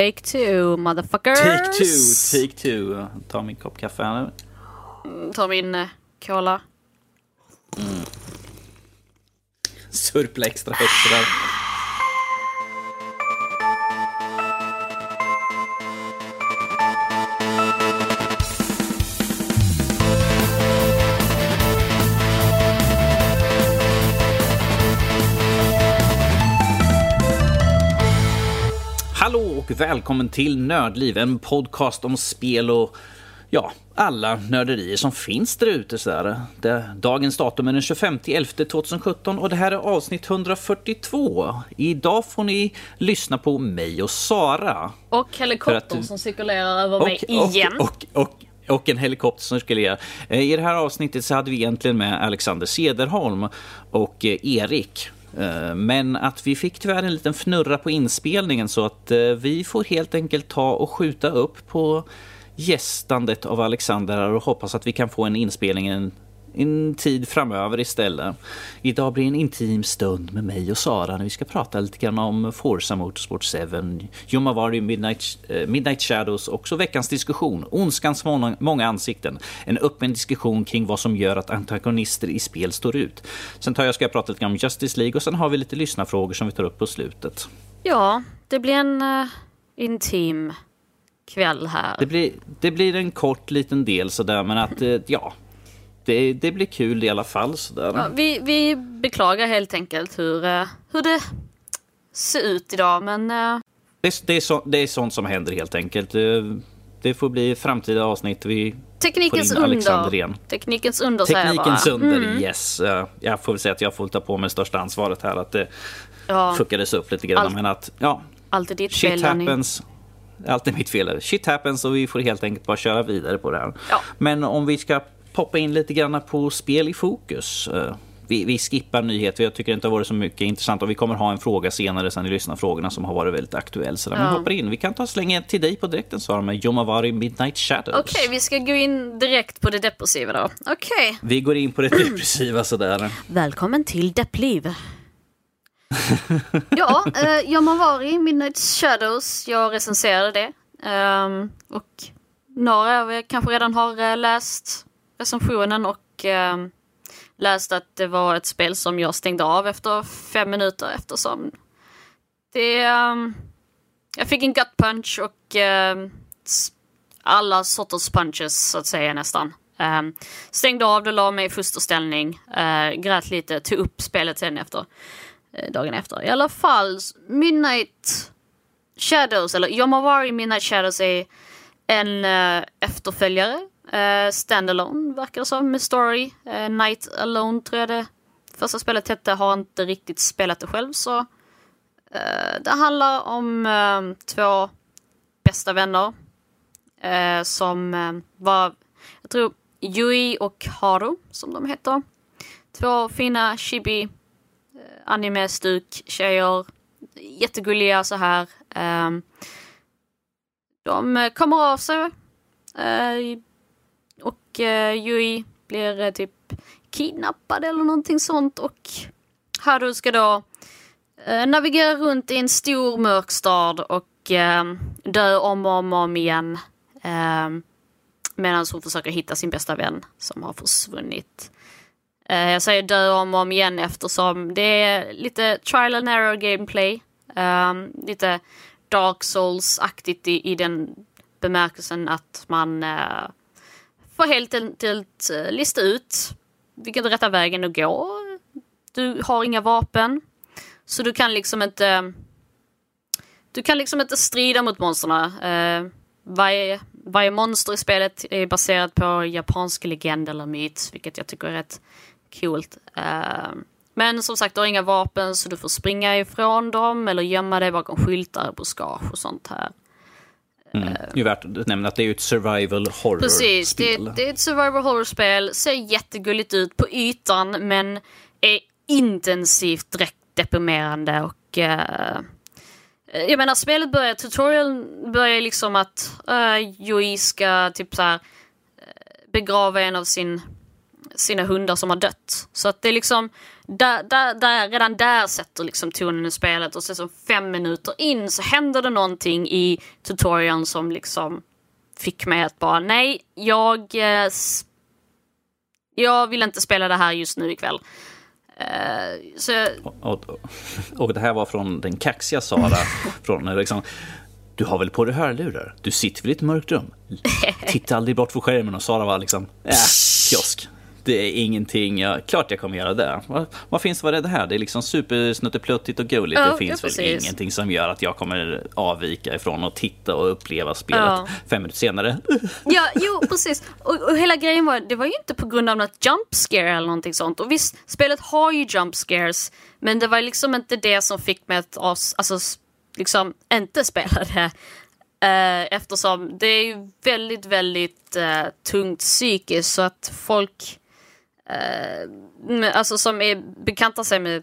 Take two, motherfuckers. Take two, take two. Ta min kopp kaffe här nu. Mm, Ta min eh, cola. Surpla extra högt där. Och välkommen till Nördliv, en podcast om spel och ja, alla nörderier som finns där ute. Det, dagens datum är den 25 11 2017 och det här är avsnitt 142. Idag får ni lyssna på mig och Sara. Och helikoptern att- som cirkulerar över mig igen. Och, och, och, och en helikopter som skulle göra. Eh, I det här avsnittet så hade vi egentligen med Alexander Sederholm och eh, Erik. Eh, men att vi fick tyvärr en liten fnurra på inspelningen så att eh, vi får helt enkelt ta och skjuta upp på gästandet av Alexander och hoppas att vi kan få en inspelning en, en tid framöver istället. Idag blir en intim stund med mig och Sara när vi ska prata lite grann om Forza Motorsport 7, Yomavari Midnight, eh, Midnight Shadows och så veckans diskussion, Ondskans många, många ansikten. En öppen diskussion kring vad som gör att antagonister i spel står ut. Sen tar jag ska jag prata lite grann om Justice League och sen har vi lite lyssnarfrågor som vi tar upp på slutet. Ja, det blir en eh, intim kväll här. Det blir, det blir en kort liten del sådär men att eh, ja, det, det blir kul i alla fall sådär. Ja, vi, vi beklagar helt enkelt hur, eh, hur det ser ut idag, men eh, Det, det, är så, det är sånt som händer helt enkelt. Det, får bli framtida avsnitt. Vi teknikens under. igen. Teknikens under. Teknikens under, Mm. yes. Eh, Jag får väl säga att jag får ta på mig största ansvaret här. Att det Ja, fuckades upp lite grann. Allt- Men att, ja, allt är ditt shit fel, happens. Allt är mitt fel. Shit happens och vi får helt enkelt bara köra vidare på det här. Ja. Men om vi ska poppa in lite grann på spel i fokus. eh, Vi, vi skippar nyheter, jag tycker inte det har varit så mycket intressant och vi kommer ha en fråga senare sen i lyssnarfrågorna som har varit väldigt aktuell. Så där. Men Ja. hoppar in. Vi kan ta slänga till dig på direkten Sara med Yomavari Midnight Shadows. Okej, vi ska gå in direkt på det depressiva då. Okej. Vi går in på det depressiva sådär. Välkommen till Deppliv. ja, eh, Yamavari, Midnight Shadows, jag recenserade det. Ehm, och några av er kanske redan har eh, läst recensionen och eh, läste att det var ett spel som jag stängde av efter fem minuter eftersom det... Eh, jag fick en gut punch och eh, alla sorters punches så att säga nästan. Um, stängde av det, la mig i fosterställning, uh, grät lite, tog upp spelet sen efter, eh, dagen efter. I alla fall, Midnight Shadows, eller Yomawari Midnight Shadows är en uh, efterföljare, uh, standalone verkar det som, med story. Uh, Night Alone tror jag det första spelet hette, har inte riktigt spelat det själv så. Uh, det handlar om två bästa vänner som var, jag tror Yui och Haru som de heter. Två fina chibi anime-stuk tjejer. Jättegulliga så här. De kommer av sig. Eh, och Yui blir eh, typ kidnappad eller någonting sånt och Haru ska då eh, navigera runt i en stor mörk stad och eh, dö om och om, och om igen. Eh, Medan hon försöker hitta sin bästa vän som har försvunnit. Eh, jag säger dö om och om igen eftersom det är lite trial and error gameplay. Eh, lite Dark Souls-aktigt i, i den bemärkelsen att man eh, får helt enkelt eh, lista ut vilken rätta vägen att gå. Du har inga vapen. Så du kan liksom inte... Du kan liksom inte strida mot monstren. Eh, varje, varje monster i spelet är baserat på japansk legend eller myt, vilket jag tycker är rätt coolt. Eh, men som sagt, du har inga vapen så du får springa ifrån dem eller gömma dig bakom skyltar, buskage och sånt här. Mm. Det är värt att nämna att det är ett survival horror-spel. Precis, det, det är ett survival horror-spel, ser jättegulligt ut på ytan men är intensivt direkt deprimerande och eh, jag menar spelet börjar, tutorial börjar liksom att uh, Yui ska typ så här eh, begrava en av sin, sina hundar som har dött. Så att det är liksom, där, där, där, redan där sätter liksom tonen i spelet och sen så fem minuter in så händer det någonting i tutorialen som liksom fick mig att bara nej, jag eh, jag vill inte spela det här just nu ikväll. Uh, så... och, och, och, det här var från den kaxiga Sara. från liksom, du har väl på dig hörlurar? Du sitter väl i ett mörkt rum? Titta aldrig bort på skärmen och Sara var liksom, äh, kiosk det är ingenting, jag, klart jag kommer göra det. Vad, vad finns det det här? Det är liksom supersnuttepluttigt och gulligt. Ja, det finns ja, väl ingenting som gör att jag kommer avvika ifrån och titta och uppleva spelet ja. fem minuter senare. Ja, jo precis. Och, och, hela grejen var, det var ju inte på grund av något jump scare eller någonting sånt. Och visst, spelet har ju jump scares, men det var liksom inte det som fick mig att alltså, liksom inte spela det. Uh, eftersom det är ju väldigt, väldigt uh, tungt psykiskt så att folk eh, alltså som är bekanta sig med,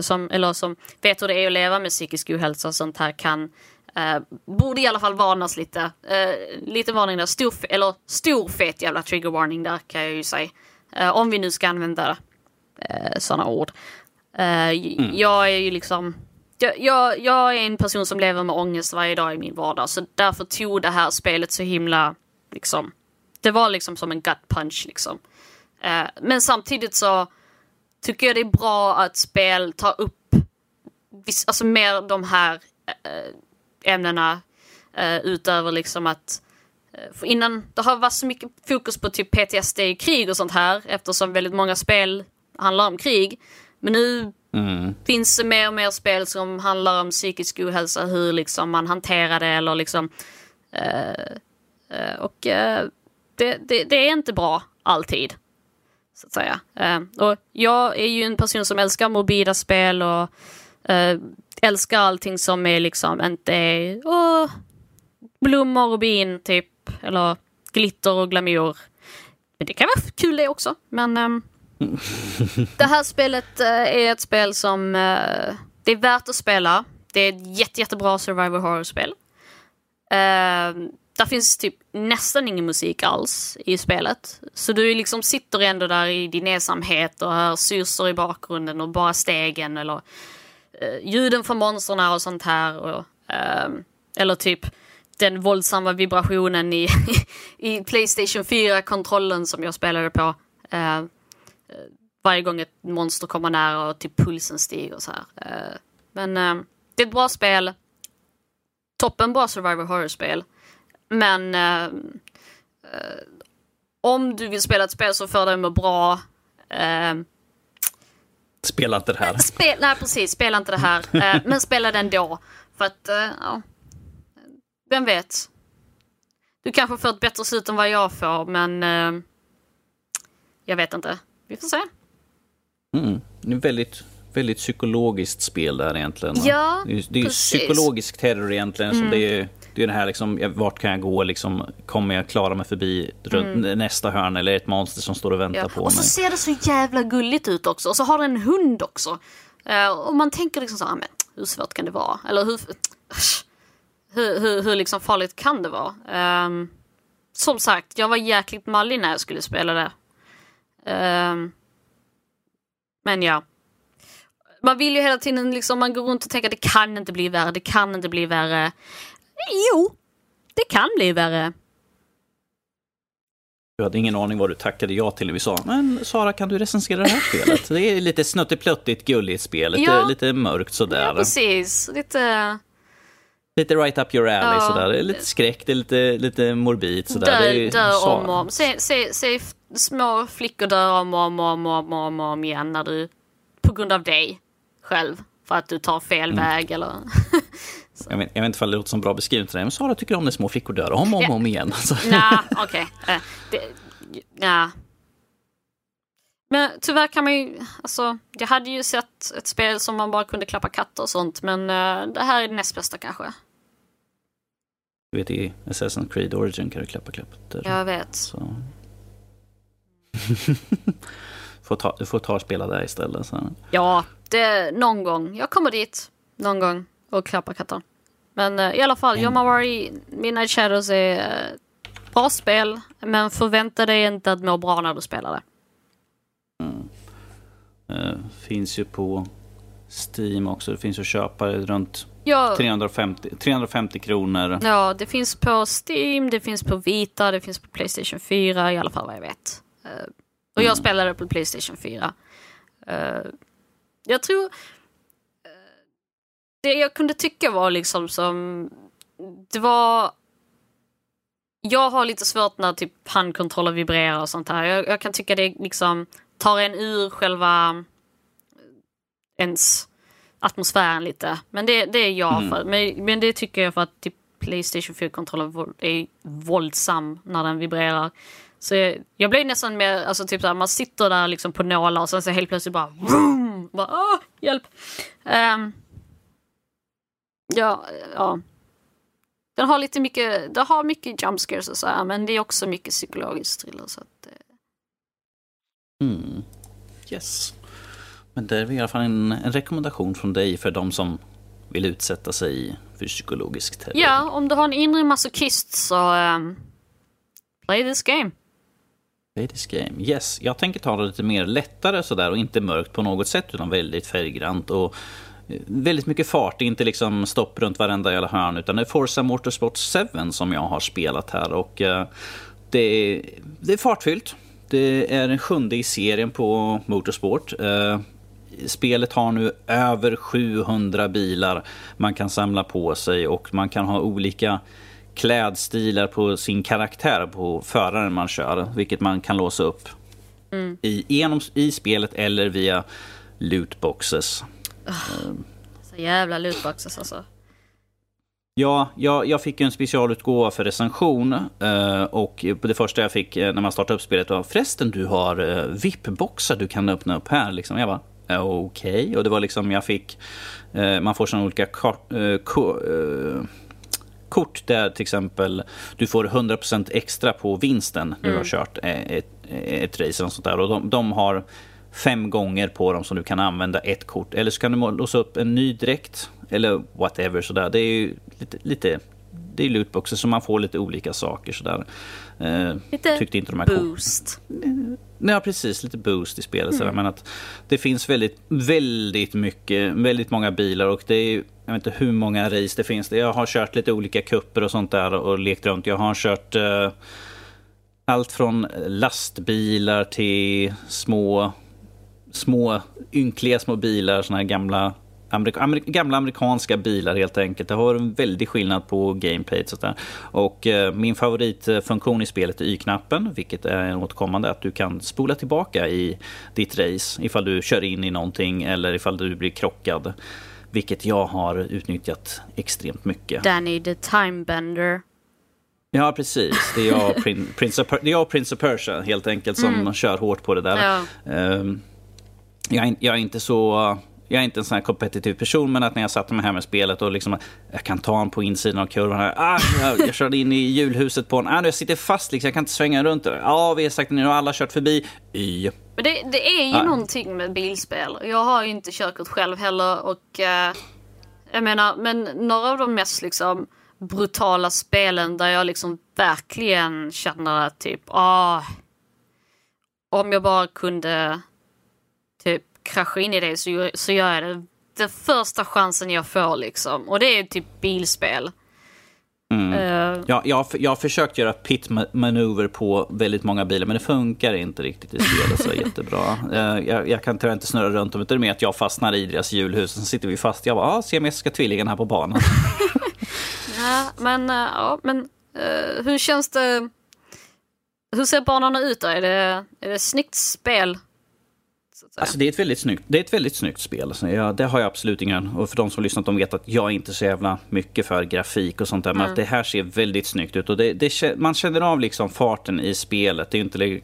som, eller som vet hur det är att leva med psykisk ohälsa och sånt här kan eh, borde i alla fall varnas lite. Eh, lite varning där, stor, eller stor fet jävla trigger warning där kan jag ju säga. Eh, om vi nu ska använda eh, sådana ord. Eh, mm. Jag är ju liksom jag, jag, jag, är en person som lever med ångest varje dag i min vardag så därför tog det här spelet så himla liksom det var liksom som en gut punch liksom. Eh, men samtidigt så tycker jag det är bra att spel tar upp alltså mer de här eh, ämnena eh, utöver liksom att för innan, det har varit så mycket fokus på typ PTSD i krig och sånt här eftersom väldigt många spel handlar om krig. Men nu mm. finns det mer och mer spel som handlar om psykisk ohälsa, hur liksom man hanterar det eller liksom... Uh, och uh, det, det, det, är inte bra alltid. Så att säga. Uh, och jag är ju en person som älskar mobila spel och uh, älskar allting som är liksom inte är oh, blommor och bin typ. Eller glitter och glamour. Men det kan vara kul det också. Men um, det här spelet uh, är ett spel som det är värt att spela. Det är ett jätte, jättebra survival horror-spel. Uh, där finns typ nästan ingen musik alls i spelet. Så du liksom sitter ändå där i din ensamhet och hör susor i bakgrunden och bara stegen eller eh, ljuden från monstren och sånt här. Och, eh, eller typ den våldsamma vibrationen i, i Playstation 4-kontrollen som jag spelade på. Eh, eh, varje gång ett monster kommer nära och typ pulsen stiger och så här. Eh, men eh, det är ett bra spel. Toppen bra survival horror-spel. Men eh, eh, om du vill spela ett spel som får att må bra eh, Spela inte det här. Spel, nej precis, spela inte det här. Eh, men spela den då. För att, eh, ja. Vem vet? Du kanske får ett bättre slut än vad jag får, men eh, jag vet inte. Vi får se. Mm. Det är väldigt, väldigt psykologiskt spel där egentligen. Ja, Det är, det är psykologisk terror egentligen. Mm. Som det är det är det här liksom, vart kan jag gå liksom, kommer jag klara mig förbi mm. nästa hörn eller ett monster som står och väntar ja. på mig. Och så ser det så jävla gulligt ut också. Och så har den en hund också. Uh, och man tänker liksom så här, men hur svårt kan det vara? Eller hur, hur, hur, hur liksom farligt kan det vara? Um, som sagt, jag var jäkligt mallig när jag skulle spela det. Um, men ja. Man vill ju hela tiden liksom, man går runt och tänker det kan inte bli värre, det kan inte bli värre. Jo, det kan bli värre. Du hade ingen aning vad du tackade ja till när vi sa Men Sara, kan du recensera det här spelet? Det är lite snuttepluttigt gulligt spel, lite, ja. lite mörkt sådär. Ja, precis. Lite... Lite right up your alley ja. sådär. Det är lite skräck, det är lite, lite morbid sådär. Dö, dö om och om. Se, se, se små flickor dö om och om, om, om, om, om igen när du, på grund av dig själv. För att du tar fel mm. väg eller Jag vet, jag vet inte om det låter som bra beskrivning men Sara tycker om när små flickor dör om och om, om igen. Nej, okej. Okay. Uh, Men tyvärr kan man ju, alltså, jag hade ju sett ett spel som man bara kunde klappa katter och sånt, men uh, det här är det näst bästa kanske. Du vet i Assassin's Creed Origin kan du klappa katter. Jag vet. Så. får ta, du får ta och spela där istället. Så. Ja, det, någon gång. Jag kommer dit. Någon gång. Och klappa katter. Men uh, i alla fall, mm. Yomawari Midnight Shadows är uh, bra spel. Men förvänta dig inte att må bra när du spelar det. Mm. Uh, finns ju på Steam också. Det finns att köpa runt Ja, 350, 350 kronor. ja, det finns på Steam, det finns på Vita, det finns på Playstation 4, i alla fall vad jag vet. Eh, och jag Mm. spelade på Playstation 4. Eh, jag tror... det jag kunde tycka var liksom som... Det var... Jag har lite svårt när typ handkontroller vibrerar och sånt här. Jag, jag kan tycka det liksom tar en ur själva ens atmosfären lite. Men det, det är jag Mm. för. Men, men det tycker jag för att typ Playstation 4-kontrollen våld- är våldsam när den vibrerar. Så jag, jag blir nästan mer, alltså typ såhär, man sitter där liksom på nålar och sen så helt plötsligt bara vroom, bara ah, hjälp. Ehm, ja, ja. Den har lite mycket, det har mycket jumpscares och så här, men det är också mycket psykologiskt thriller så att eh, Mm. Yes. Men det är i alla fall en, en rekommendation från dig för de som vill utsätta sig för psykologisk terror. Ja, om du har en inre masochist så ehm, play this game. Play this game. Yes, jag tänker ta det lite mer lättare sådär och inte mörkt på något sätt utan väldigt färggrant och väldigt mycket fart. Det är inte liksom stopp runt varenda jävla hörn utan det är Forza Motorsport 7 som jag har spelat här och eh, det, är, det är fartfyllt. Det är den sjunde i serien på Motorsport. Eh, Spelet har nu över 700 bilar man kan samla på sig och man kan ha olika klädstilar på sin karaktär på föraren man kör, vilket man kan låsa upp i, genom, i spelet eller via lootboxes. Så jävla lootboxes alltså. Ja, jag, jag fick en specialutgåva för recension eh, och det första jag fick eh, när man startade upp spelet var förresten du har eh, VIP-boxar du kan öppna upp här. Liksom. Jag bara okej. Och det var liksom jag fick, man får sådana olika kart, ko, kort där till exempel du får 100% extra på vinsten när du har kört eh, ett, ett race eller sånt där. Och de, de har fem gånger på dem som du kan använda ett kort. Eller så kan du låsa upp en ny dräkt eller whatever sådär. Det är ju lite, lite det är lootboxer så man får lite olika saker sådär. Eh, Lite tyckte inte de här boost. Ja, precis. Lite boost i spelet. sådär. Men att det finns väldigt, väldigt mycket, väldigt många bilar och det är jag vet inte hur många race det finns. Jag har kört lite olika kupper och sånt där och lekt runt. Jag har kört eh, allt från lastbilar till små, små ynkliga små bilar, såna här gamla Amerika, amerik, gamla amerikanska bilar helt enkelt. Det har en väldig skillnad på gameplay. Där. Och eh, min favoritfunktion i spelet är Y-knappen, vilket är en återkommande att du kan spola tillbaka i ditt race ifall du kör in i någonting eller ifall du blir krockad. Vilket jag har utnyttjat extremt mycket. Danny the Timebender. Ja, precis. Det är jag, Prin- Prince of, det är jag och Prince of Persia helt enkelt som kör hårt på det där. Ja. Ehm, jag, jag är inte så... Jag är inte en sån här kompetitiv person, men att när jag satte mig här med spelet och liksom, jag kan ta en på insidan av kurvan här. Ah, jag, jag körde in i julhuset på en. Ah, jag sitter fast liksom, jag kan inte svänga runt. det. Ja, vi har sagt nu har alla kört förbi. Y. Men det, det är ju Ja. någonting med bilspel. Jag har ju inte körkort själv heller och eh, jag menar, men några av de mest liksom brutala spelen där jag liksom verkligen känner att typ, ah, om jag bara kunde typ krascha in i det så, så gör jag det. Den första chansen jag får liksom. Och det är typ bilspel. Eh, Ja, jag, jag har försökt göra pit ma- manöver på väldigt många bilar, men det funkar inte riktigt i spelet så jättebra. Eh, Jag, jag kan tyvärr inte snurra runt dem, utan det är mer att jag fastnar i deras hjulhus. Sen sitter vi fast. Jag bara, ah, siamesiska tvillingen här på banan. Ja, men, eh, ja, men eh, hur känns det? Hur ser banorna ut då? Är det, är det snyggt spel? Alltså det är ett väldigt snyggt, det är ett väldigt snyggt spel. Så jag, det har jag absolut ingen... Och för de som lyssnat, de vet att jag är inte så jävla mycket för grafik och sånt där. Men att det här ser väldigt snyggt ut. Och det, det, man känner av liksom farten i spelet. Det är inte,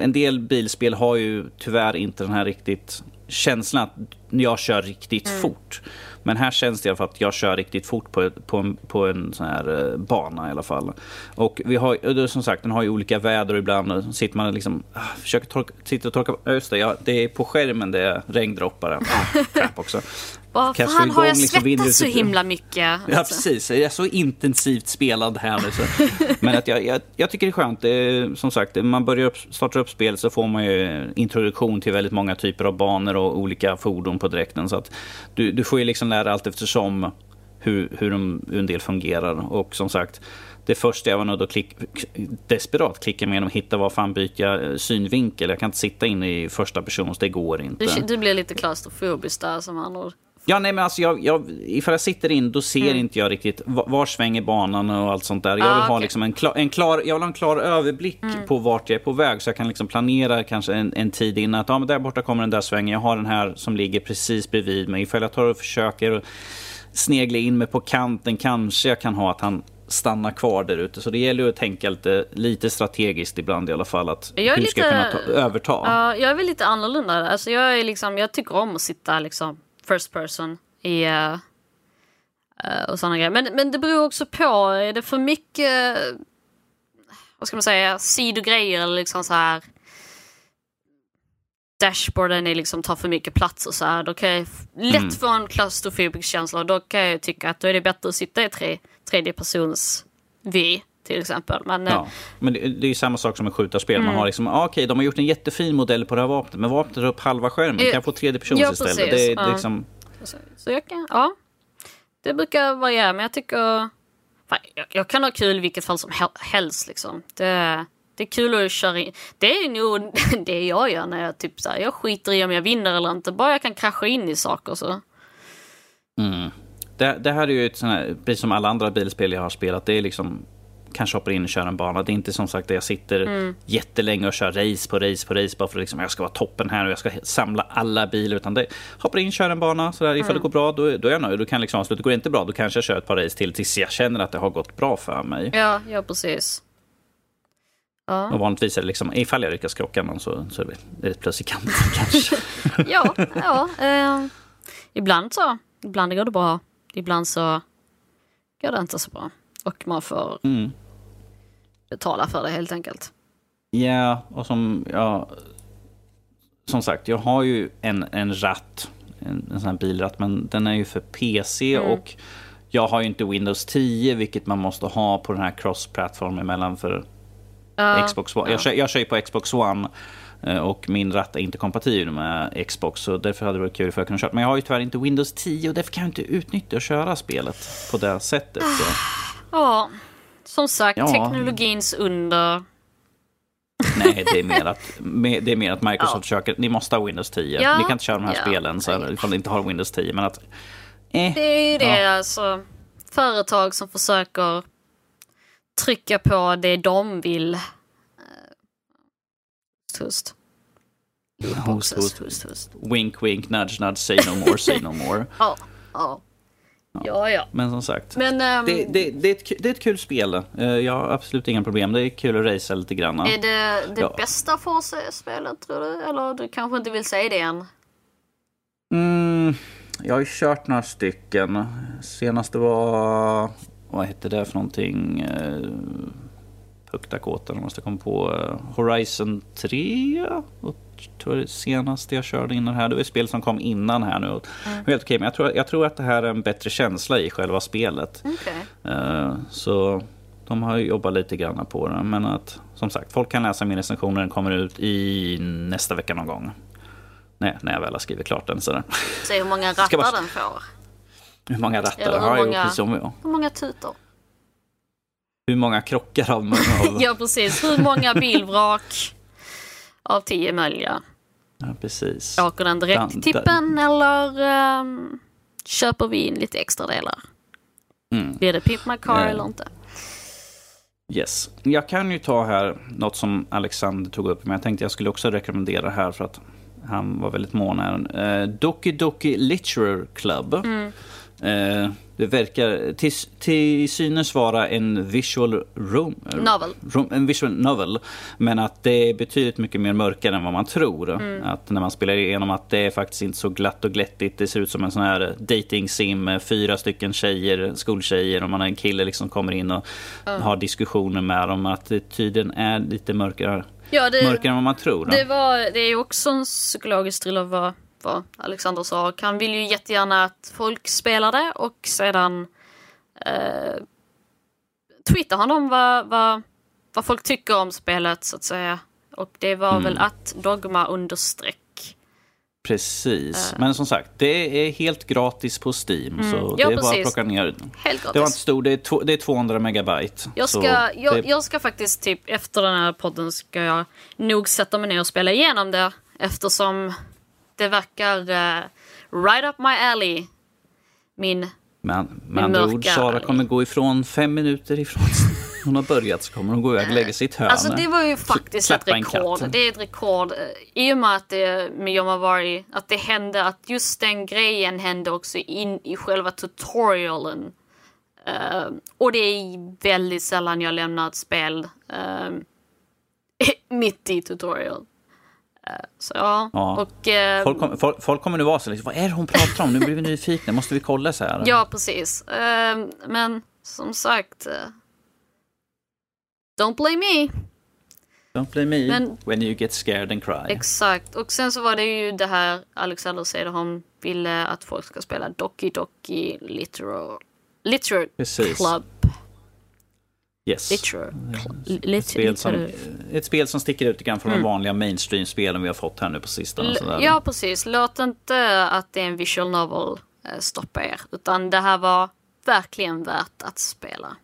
en del bilspel har ju tyvärr inte den här riktigt känslan att jag kör riktigt fort. Men här känns det i alla fall att jag kör riktigt fort på, på, en, på en sån här eh, bana i alla fall. Och vi har, eh, som sagt, den har ju olika väder och ibland sitter man liksom, ah, försöker torka, sitter och torka, just det, ja, det är på skärmen det är regndroppar. Ah, också. Bara, Kastar fan har jag liksom svettats så himla mycket? Ja, Alltså. precis. Jag är så intensivt spelad här nu. Så. Men att jag, jag, jag tycker det är skönt. Det är, som sagt, man börjar upp, startar upp spel så får man ju introduktion till väldigt många typer av banor och olika fordon på dräkten. Så att du, du får ju liksom lära allt eftersom hur, hur, de, hur en del fungerar. Och som sagt, det första jag var nöjd att klick, desperat klicka med och hitta var fan byter jag synvinkel. Jag kan inte sitta inne i första person, så det går inte. Du, du blir lite klaustrofobisk där som andra ord. Ja, nej, men alltså jag, jag, ifall jag sitter in då ser inte jag riktigt var, var svänger banan och allt sånt där. Jag vill Ah, ha okej. liksom en, klar, en, klar, jag vill ha en klar överblick på vart jag är på väg så jag kan liksom planera kanske en, en tid innan. Att ja, men där borta kommer den där svängen. Jag har den här som ligger precis bredvid mig. Ifall jag tar och försöker snegla in mig på kanten kanske jag kan ha att han stannar kvar där ute. Så det gäller ju att tänka lite, lite strategiskt ibland i alla fall. Att Jag hur ska jag lite- kunna ta, överta? Ja, jag är väl lite annorlunda. Alltså jag, är liksom, jag tycker om att sitta liksom first person i, eh, och sådana grejer. Men, men det beror också på. Är det för mycket, vad ska man säga, sidogrejer eller liksom så här dashboarden är liksom tar för mycket plats och så här, då kan jag lätt Mm. få en klaustrofobisk känsla och då kan jag tycka att då är det bättre att sitta i tre, tredje persons vy till exempel. Men eh, Ja, men det, det är ju samma sak som med skjutarspel. Mm. Man har liksom, ah, okej, de har gjort en jättefin modell på det här vapnet, men vapnet tar upp halva skärmen. Kan jag få tredje persons Ja, istället? precis, Det, är- det är liksom, Så, jag kan, ja. Det brukar variera, men jag tycker... Fan, jag, jag kan ha kul i vilket fall som hel- helst liksom. Det, det är kul att köra in. Det är nog det jag gör när jag typ så här, jag skiter i om jag vinner eller inte. Bara jag kan krascha in i saker så. mm. det, det här är ju ett sånt här, precis som alla andra bilspel jag har spelat, det är liksom kanske hoppar in och kör en bana. Det är inte som sagt där jag sitter Mm. jättelänge och kör race på race på race bara för att liksom, jag ska vara toppen här och jag ska samla alla bilar. Utan det hoppar in, kör en bana, sådär. ifall Mm. det går bra då, då är jag nöjd. Då kan jag liksom avsluta. Går det inte bra då kanske jag kör ett par race till tills jag känner att det har gått bra för mig. Ja, ja precis. Ja, Och vanligtvis är det liksom, ifall jag lyckas krocka någon så, så är det ett plus i kanten kanske. ja. ja eh, ibland så. Ibland går det bra. Ibland så går det inte så bra. Och man får Mm. betala för det helt enkelt. Ja, och som jag... Som sagt, jag har ju en, en ratt, en, en sån här bilratt, men den är ju för PC och jag har ju inte Windows 10, vilket man måste ha på den här cross-plattformen emellan för Ja, Xbox One. Jag, kör, jag kör ju på Xbox One eh, och min ratt är inte kompatibel med Xbox, så därför hade det varit kul för jag kunde köra. Men jag har ju tyvärr inte Windows 10 och därför kan jag inte utnyttja och köra spelet på det sättet. Så. Ja, som sagt, Ja. teknologins under. Nej, det är mer att, det är mer att Microsoft Ja. försöker, ni måste ha Windows 10. Ja. Ni kan inte köra de här Ja. spelen så här, ifall ni inte har Windows 10. Men att, eh, Det är ju det, Ja. alltså. Företag som försöker trycka på det de vill. Eh, Hust. Host, host. hust, hust. wink, wink, nudge, nudge, say no more, say no more. Ja, ja. Ja, ja. Men som sagt, Men ehm, det, det, det, är ett, det är ett kul spel. Eh, Jag har absolut inga problem. Det är kul att racea lite grann. är det det Ja. bästa Forza-spelet, tror du? Eller du kanske inte vill säga det än? Mm, jag har ju kört några stycken. Senaste var... Vad hette det för någonting? Högt Dakota, om måste komma på. eh, Horizon 3. Och tror det senaste jag körde innan här. Det var ett spel som kom innan här nu. Och Helt okej, men jag tror, jag tror att det här är en bättre känsla i själva spelet. Okej. Eh, Så de har jobbat lite grann på det. Men att som sagt, folk kan läsa min recension när den kommer ut i nästa vecka någon gång. Nej, när jag väl har skrivit klart den. Sådär. Se hur många rattar bara- den får. Hur många rattar Eller hur många- Precis som jag. Hur många tutor? Hur många krockar av, av Ja, precis. Hur många bilvrak av tio möjliga? ja, precis. Åker den direkt till tippen eller ehm, köper vi in lite extra delar? Mm. Blir det Pimp My Car Eh. eller inte? Yes. Jag kan ju ta här något som Alexander tog upp, men jag tänkte jag skulle också rekommendera här för att han var väldigt mån här. Eh, Doki Doki Literature Club. Mm. Eh, det verkar till, till synes vara en visual room, Novel. rom, en visual novel. Men att det är betydligt mycket mer mörkare än vad man tror. Mm. Att när man spelar igenom att det är faktiskt inte så glatt och glättigt. Det ser ut som en sån här dating sim fyra stycken tjejer, skoltjejer och man har en kille liksom kommer in och har diskussioner med dem. Att det tydligen är lite mörkare, Ja, det, mörkare än vad man tror. det, var, det är också en psykologisk thriller vad, vad Alexander sa. Och han vill ju jättegärna att folk spelar det och sedan eh, tweetar han om vad, vad, vad folk tycker om spelet så att säga. Och det var Mm. väl att dogma understreck. Precis. Men som sagt, det är helt gratis på Steam. Så Eh. Mm. Ja, det är bara att plocka ner. Helt gratis. Det var inte stort, det är, två- det är 200 megabyte. Jag Så ska, jag, det- jag ska faktiskt typ efter den här podden ska jag nog sätta mig ner och spela igenom det eftersom det verkar eh, right up my alley. Min, Men med andra ord, Sara kommer gå ifrån fem minuter ifrån hon har börjat så kommer hon gå iväg och lägga sig i ett hörn. alltså det var ju faktiskt ett rekord. Det är ett rekord. eh, I och med att det med Yomavari, att det hände, att just den grejen hände också in i själva tutorialen. Eh, och det är väldigt sällan jag lämnar ett spel eh, mitt i tutorial. Så ja, Ja. och... eh, Folk, kom, folk, folk kommer nu vara så liksom, vad är det hon pratar om? Nu blir vi nyfikna, måste vi kolla så här? Ja, precis. Eh, men som sagt... eh, don't blame me. Don't blame me Men- when you get scared and cry. Exakt. Och sen så var det ju det här Alexander Cederholm ville att folk ska spela Doki Doki Literal... Literate Precis. Club. Yes. Literate Club. Ett spel, som, ett spel som sticker ut lite grann från de vanliga mainstream-spelen vi har fått här nu på sistone. Mm. Ja, precis. Låt inte att det är en visual novel eh, stoppa er. Utan det här var verkligen värt att spela.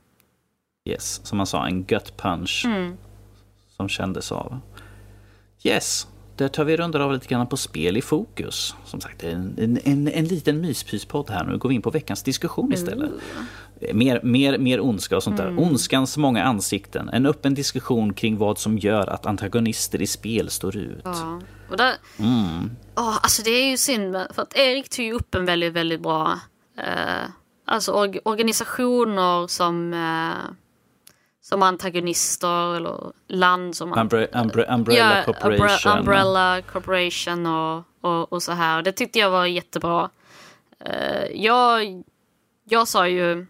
Yes, som man sa, en gut punch. Mm. Som kändes av. Yes, där tar vi rundar av lite grann på spel i fokus. Som sagt, en, en, en, en liten myspyspodd här. Nu går vi in på veckans diskussion istället. Mer, mer, mer ondska och sånt där. Ondskans många ansikten. En öppen diskussion kring vad som gör att antagonister i spel står ut. Ja. Och där, Mm. Åh, alltså det är ju synd för att Erik tog ju upp en väldigt, väldigt bra eh, alltså org- organisationer som eh, som antagonister eller land som Umbre, umbre, umbrella Ja, Corporation. Umbre- Umbrella Corporation och, och, och så här. Det tyckte jag var jättebra. Eh, jag, jag sa ju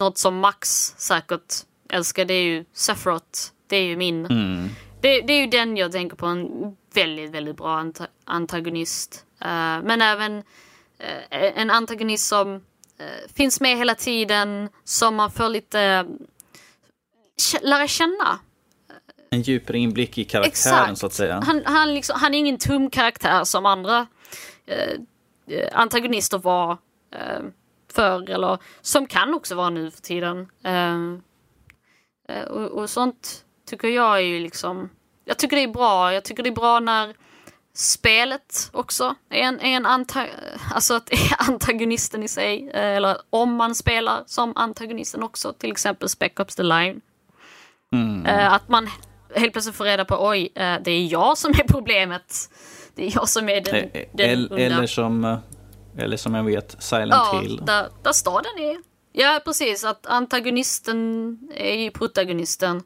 något som Max säkert älskar, det är ju Sephiroth. Det är ju min. Mm. Det, det är ju den jag tänker på, en väldigt, väldigt bra anta- antagonist. Eh, men även eh, en antagonist som eh, finns med hela tiden, som man får lite lära känna. En djupare inblick i karaktären Exakt. så att säga. Han, han, liksom, han är ingen tum karaktär som andra antagonister var förr, eller som kan också vara nu för tiden. Eh, eh, och, och sånt tycker jag är ju liksom... Jag tycker det är bra. Jag tycker det är bra när spelet också är en, är en anta, alltså att är antagonisten i sig. eh, Eller om man spelar som antagonisten också, till exempel Spec Ops The Line. Mm. Eh, att man helt plötsligt får reda på oj, eh, det är jag som är problemet. Det är jag som är den, Eh, den Eller, som, eh, eller som jag vet, Silent ja, Hill. där, där staden är. Ja, precis. Att antagonisten är ju protagonisten.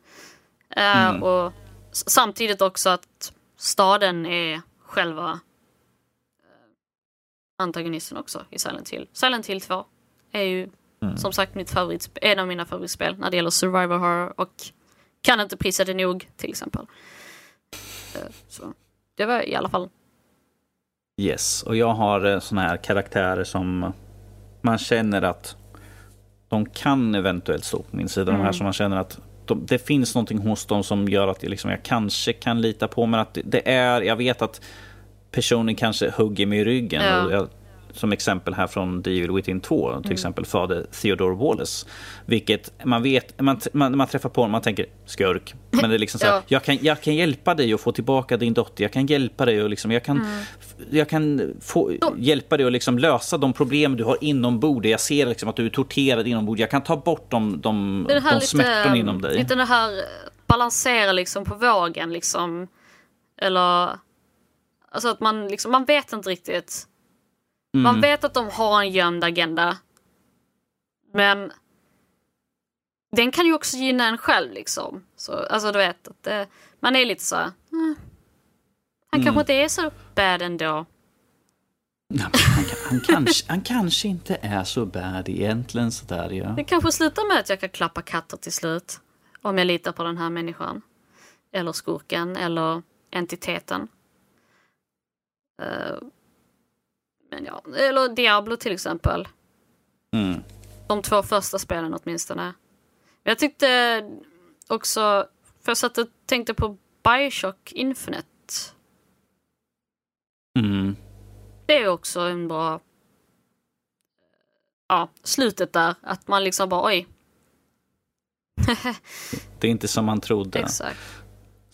Eh, Mm. Och samtidigt också att staden är själva eh, antagonisten också i Silent Hill. Silent Hill 2 är ju Mm. som sagt mitt favoritspel, en av mina favoritspel när det gäller survivor horror och kan inte prisa det nog till exempel. Eh, Så det var i alla fall Yes, och jag har eh, såna här karaktärer som man känner att de kan eventuellt stå på min sida. De här som man känner att de, det finns någonting hos dem som gör att jag, liksom, jag kanske kan lita på. Men att det, det är, jag vet att personen kanske hugger mig i ryggen. Ja. Och jag, som exempel här från The Evil Within 2, till exempel fader Theodore Wallace. Vilket man vet, man, man, man träffar på honom, man tänker skurk. Men det är liksom så här, Ja. jag, kan, jag kan hjälpa dig att få tillbaka din dotter, jag kan hjälpa dig och liksom, jag kan, jag kan få, hjälpa dig att liksom lösa de problem du har inombords. Jag ser liksom att du är torterad inombords, jag kan ta bort de, de, de lite, smärtorna inom dig. Lite det här eh, balansera liksom på vågen liksom. Eller alltså att man liksom, man vet inte riktigt. Mm. Man vet att de har en gömd agenda. Men den kan ju också gynna en själv liksom. Så, alltså du vet, att det, man är lite så eh, Han Mm. kanske inte är så bad ändå. Men Han, kan- han, kanske, han kanske inte är så bad egentligen sådär ja. Det kanske slutar med att jag kan klappa katter till slut. Om jag litar på den här människan. Eller skurken, eller entiteten. Eh, men ja, eller Diablo till exempel. Mm. De två första spelen åtminstone. Men jag tyckte också, för jag satt och tänkte på Bioshock Infinite. Mm. Det är också en bra... Ja, slutet där. Att man liksom bara oj. Det är inte som man trodde. Exakt.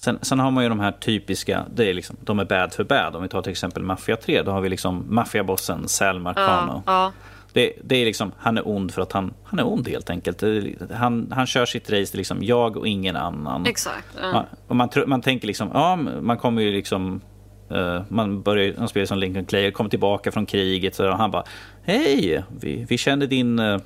Sen, sen har man ju de här typiska, det är liksom, de är bad för bad. Om vi tar till exempel Mafia 3, då har vi liksom maffiabossen Sal Marcano. Ja, ja. Det, det är liksom, han är ond för att han, han är ond helt enkelt. Det- Han, han kör sitt race, liksom jag och ingen annan. exakt. Ja. Ja, och man, man tänker liksom, ja, man kommer ju liksom... eh, man börjar man spelar som Lincoln Clay, kommer tillbaka från kriget så, och han bara Hej, vi, vi känner din uh,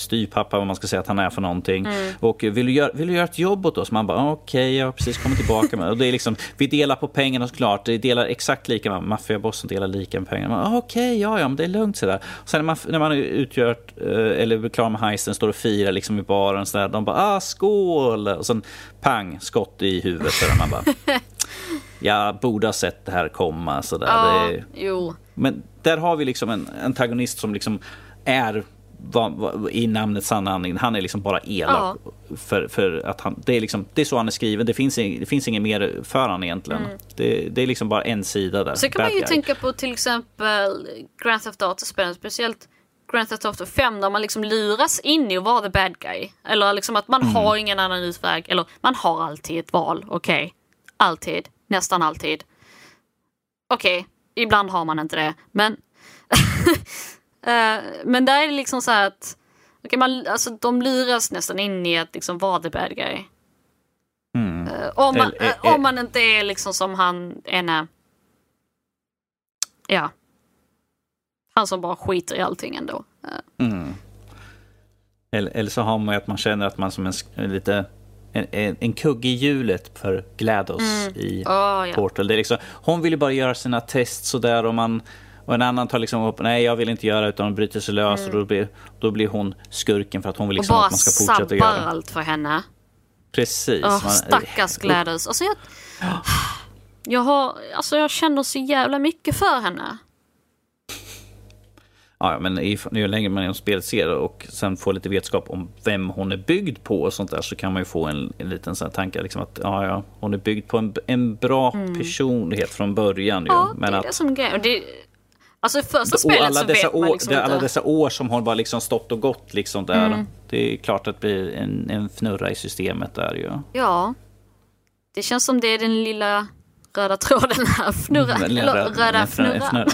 styvpappa, vad man ska säga att han är för någonting. Och eh, vill du, göra, vill du göra ett jobb åt oss? Man bara okej, jag har precis kommit tillbaka. Med. Och det är liksom, vi delar på pengarna såklart, det delar exakt lika, maffiabossen delar lika med pengarna. Man, Okej, ja, ja, men det är lugnt sådär. Och sen när man, när man utgör, eh, eller klar med heisten, står och firar liksom i baren, så där, de bara ah, skål! Och sen pang, skott i huvudet. Så där, man bara, jag borde ha sett det här komma. Så där. ja, Det är, jo. men där har vi liksom en antagonist som liksom är i namnets sanna han är liksom bara elak. För, för att han, det, är liksom, det är så han är skriven, det finns, det finns inget mer för han egentligen. Det, det är liksom bara en sida där. Så kan man Bad ju guy. tänka på till exempel Grand Theft Auto-spelen, speciellt Grand Theft Auto 5 där man liksom luras in i att vara the bad guy. Eller liksom att man har ingen annan utväg. Eller man har alltid ett val, okej. Alltid. Nästan alltid. Okej, ibland har man inte det. Men, men där är det liksom så här att okej, man, alltså, de luras nästan in i att liksom vara the bad guy. Mm. Eh, om, man, Eller- eh, om man inte är liksom som han ena... Ja. Han som bara skiter i allting ändå. Eh, Mm. Eller, eller så har man ju att man känner att man som en, lite en, en, en kugge i hjulet för GLaDOS i åh, ja. Portal. Det är liksom, hon vill ju bara göra sina test sådär och man och en annan tar liksom upp, nej jag vill inte göra utan hon bryter sig lös och då blir, då blir hon skurken för att hon vill Och liksom bara att man ska fortsätta sabbar göra. allt för henne. Precis. Åh, man- stackars Gladys. Alltså jag, jag, har, alltså jag känner så jävla mycket för henne. Ja, men ju längre man genom spelet ser och sen får lite vetskap om vem hon är byggd på och sånt där så kan man ju få en, en liten sån här tanke liksom att ja, ja, hon är byggd på en, en bra personlighet från början. Ju, Mm. Ja, men det är att, det som grejen. Och alltså första och spelet alla så dessa, vet man år, liksom det- alla inte. dessa år som hon bara liksom stått och gått liksom där. Mm. Det är klart att det blir en, en fnurra i systemet där ju. Ja. Det känns som det är den lilla röda tråden här. Fnurra. Den lilla röda den fnurra- fnurra.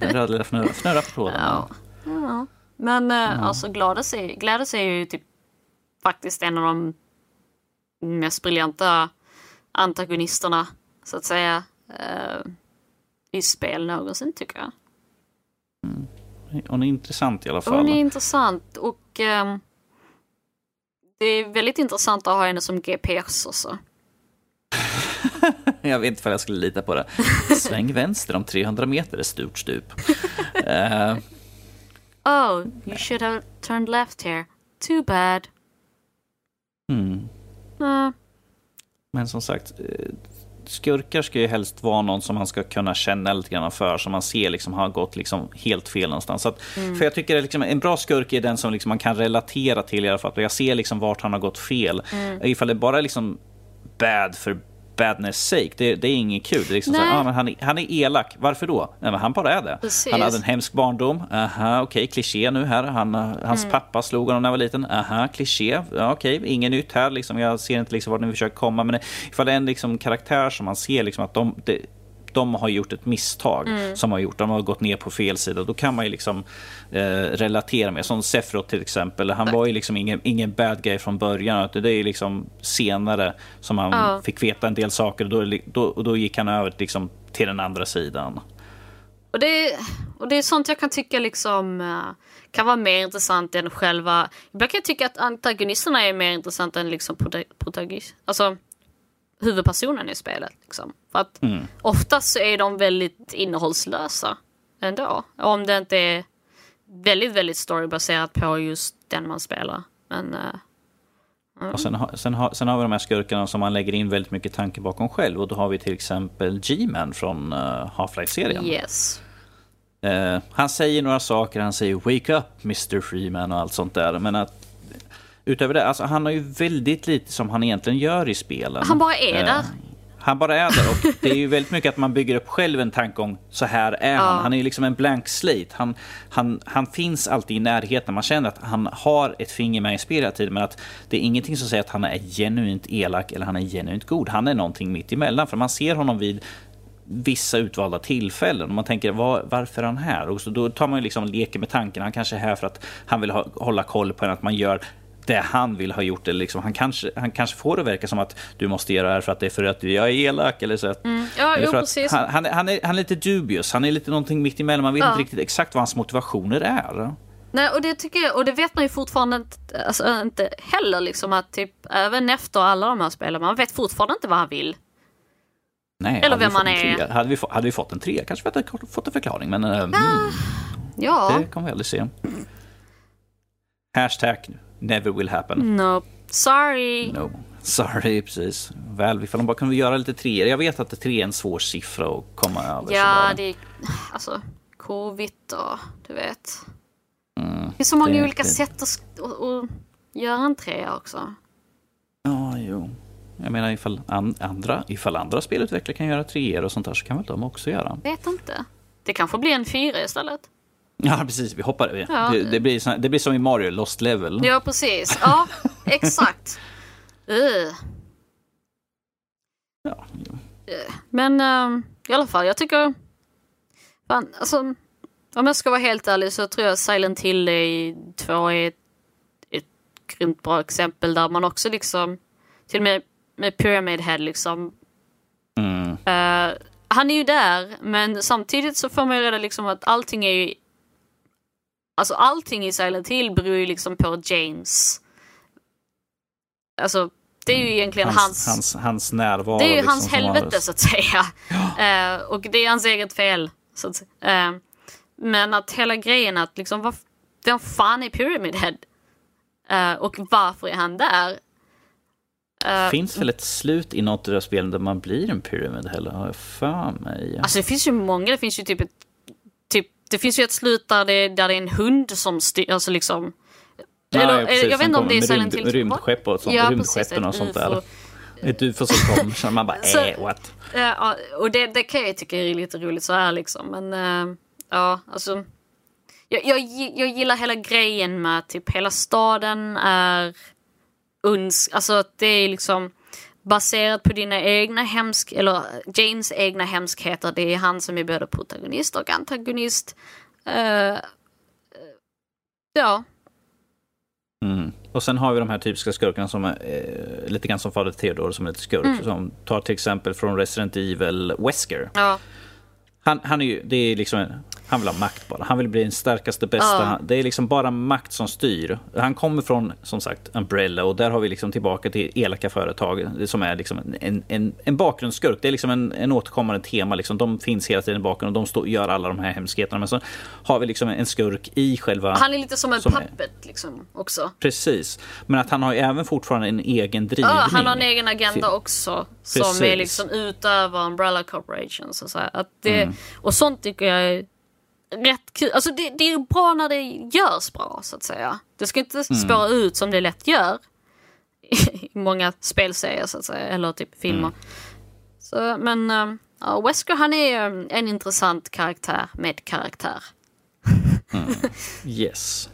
Den röda lilla fnurra, fnurra på tråden. Ja. ja. Men eh, alltså Gladys är, Gladys är ju typ faktiskt en av de mest briljanta antagonisterna så att säga eh, i spel någonsin tycker jag. Hon är intressant i alla fall. Hon är intressant och ehm, det är väldigt intressant att ha henne som GPS också. Jag vet inte om jag skulle lita på det. Sväng vänster om 300 meter är stort stup. Eh, Oh, you should have turned left here. Too bad. mm. Eh, Men som sagt, eh, skurkar ska ju helst vara någon som man ska kunna känna lite grann för, som man ser liksom har gått liksom helt fel någonstans. Så att, För jag tycker att liksom, en bra skurk är den som liksom man kan relatera till i alla fall. Jag ser liksom vart han har gått fel. Ifall det bara liksom bad för badness sake, det, det är inget kul. Det är liksom så, här, ah, men han, är, han är elak, varför då? Nej, men han bara är det. Precis. Han hade en hemsk barndom, aha, okej, kliché nu här. Han, eh, hans pappa slog honom när han var liten, aha, kliché, ja, okej, inget nytt här. Liksom. Jag ser inte liksom vart ni försöker komma, men ifall det är en liksom, karaktär som man ser liksom, att de, de, de har gjort ett misstag som har gjort, de har gått ner på fel sida, då kan man ju liksom eh, relatera med. Som Sefrot till exempel, han var ju liksom ingen, ingen bad guy från början, det är liksom senare som han Ja. fick veta en del saker och då, då, då gick han över liksom, till den andra sidan. och, det, och det är sånt jag kan tycka liksom eh, kan vara mer intressant än själva... Ibland kan jag tycka att antagonisterna är mer intressanta än liksom prota- protagonist. Alltså huvudpersonen i spelet. Liksom. För att Mm. oftast så är de väldigt innehållslösa ändå. Om det inte är väldigt, väldigt storybaserat på just den man spelar. Men eh, Och sen, har- sen, har, sen har vi de här skurkarna som man lägger in väldigt mycket tanke bakom själv. Och då har vi till exempel G-Man från uh, Half-Life-serien. yes. Eh, han säger några saker, han säger “Wake up Mr Freeman” och allt sånt där. Men att utöver det, alltså han har ju väldigt lite som han egentligen gör i spelen. Han bara är där. Han bara är där och det är ju väldigt mycket att man bygger upp själv en tankegång. Så här är han. Han är ju liksom en blank slate. Han, han, han finns alltid i närheten. Man känner att han har ett finger med i spelet hela tiden. Men att det är ingenting som säger att han är genuint elak eller han är genuint god. Han är någonting mitt emellan. För man ser honom vid vissa utvalda tillfällen. Och man tänker var, varför är han här? Och så då tar man ju liksom leker med tanken. Han kanske är här för att han vill ha, hålla koll på en. Att man gör det han vill ha gjort. Eller liksom, han, kanske, han kanske får det verka som att du måste göra det här för att det är för att jag är elak. Eller så att, mm. ja, eller jo, precis. Han, han, han, är, han är lite dubious. Han är lite någonting mitt emellan. Man vet ja. inte riktigt exakt vad hans motivationer är. Nej, och det tycker jag, och det vet man ju fortfarande inte, alltså, inte heller liksom att typ även efter alla de här spelen, man vet fortfarande inte vad han vill. Nej, Eller vem man är. Hade vi, hade vi fått en trea kanske vi hade fått en förklaring, men uh, mm, ja. det kommer vi aldrig se. Hashtag never will happen. No, sorry. No, sorry, precis. Väl ifall de bara kunde göra lite treor. Jag vet att tre är en svår siffra att komma över. Ja, det är alltså covid och du vet. Mm, det finns så många det, olika det. sätt att, att, att göra en trea också. Ja, jo. Jag menar ifall, an, andra, ifall andra spelutvecklare kan göra treor och sånt där så kan väl de också göra. Vet inte. Det kanske blir en fyra istället. Ja, precis. Vi hoppar. Ja. Det, det, blir, så, det blir som i Mario, Lost Level. Ja, precis. Ja, exakt. uh. Ja, ja. Men uh, i alla fall, jag tycker... Fan, alltså, om jag ska vara helt ärlig så tror jag Silent Hill 2 är ett, ett grymt bra exempel där man också liksom... Till och med med Pyramid Head liksom. Mm. Uh, han är ju där, men samtidigt så får man ju reda liksom att allting är ju Alltså allting i Silent Hill beror ju liksom på James. Alltså det är ju mm. egentligen hans... Hans, hans, hans närvaro. Det är ju liksom, hans helvete så att säga. Ja. Uh, och det är hans eget fel. Så att, uh, men att hela grejen att liksom, vad, vem fan är Pyramid Head? Uh, och varför är han där? Uh, finns väl ett slut i något av de spelen där man blir en Pyramid Head? Har jag för mig? Alltså det finns ju många. Det finns ju typ ett det finns ju ett slut där det, där det är en hund som styr, alltså liksom. Ja, eller, precis, jag vet inte om det är Silent Hill. Rymdskepp och sånt, ja, rymdskeppen och sånt där. Ett ufo som kom, så man bara äh, what? Ja, och det, det kan jag tycka är lite roligt så här liksom, men uh, ja, alltså. Jag, jag, jag gillar hela grejen med typ hela staden är uns, alltså att det är liksom baserat på dina egna hemsk eller James egna hemskheter. Det är han som är både protagonist och antagonist. Uh, ja. Mm. Och sen har vi de här typiska skurkarna som är eh, lite grann som Fader Theodor som är lite skurk. Mm. Som tar till exempel från Resident Evil Wesker. Ja. Han, han är ju, det är liksom han vill ha makt bara. Han vill bli den starkaste, bästa. Ja. Det är liksom bara makt som styr. Han kommer från, som sagt, Umbrella och där har vi liksom tillbaka till elaka företag som är liksom en, en, en bakgrundsskurk. Det är liksom en, en återkommande tema. Liksom. De finns hela tiden i bakgrunden och de stå, gör alla de här hemskheterna. Men så har vi liksom en skurk i själva... Han är lite som en som puppet är, liksom också. Precis. Men att han har även fortfarande en egen drivning. Ja, han har en egen agenda också. Precis. Som är liksom utöver Umbrella Corporation. Så att det, mm. Och sånt tycker jag rätt kul. Alltså det, det är bra när det görs bra så att säga. Det ska inte mm. spåra ut som det lätt gör. I många spelserier så att säga, eller typ filmer. Mm. Så, men uh, ja, Wesker han är en intressant karaktär med karaktär. mm. Yes.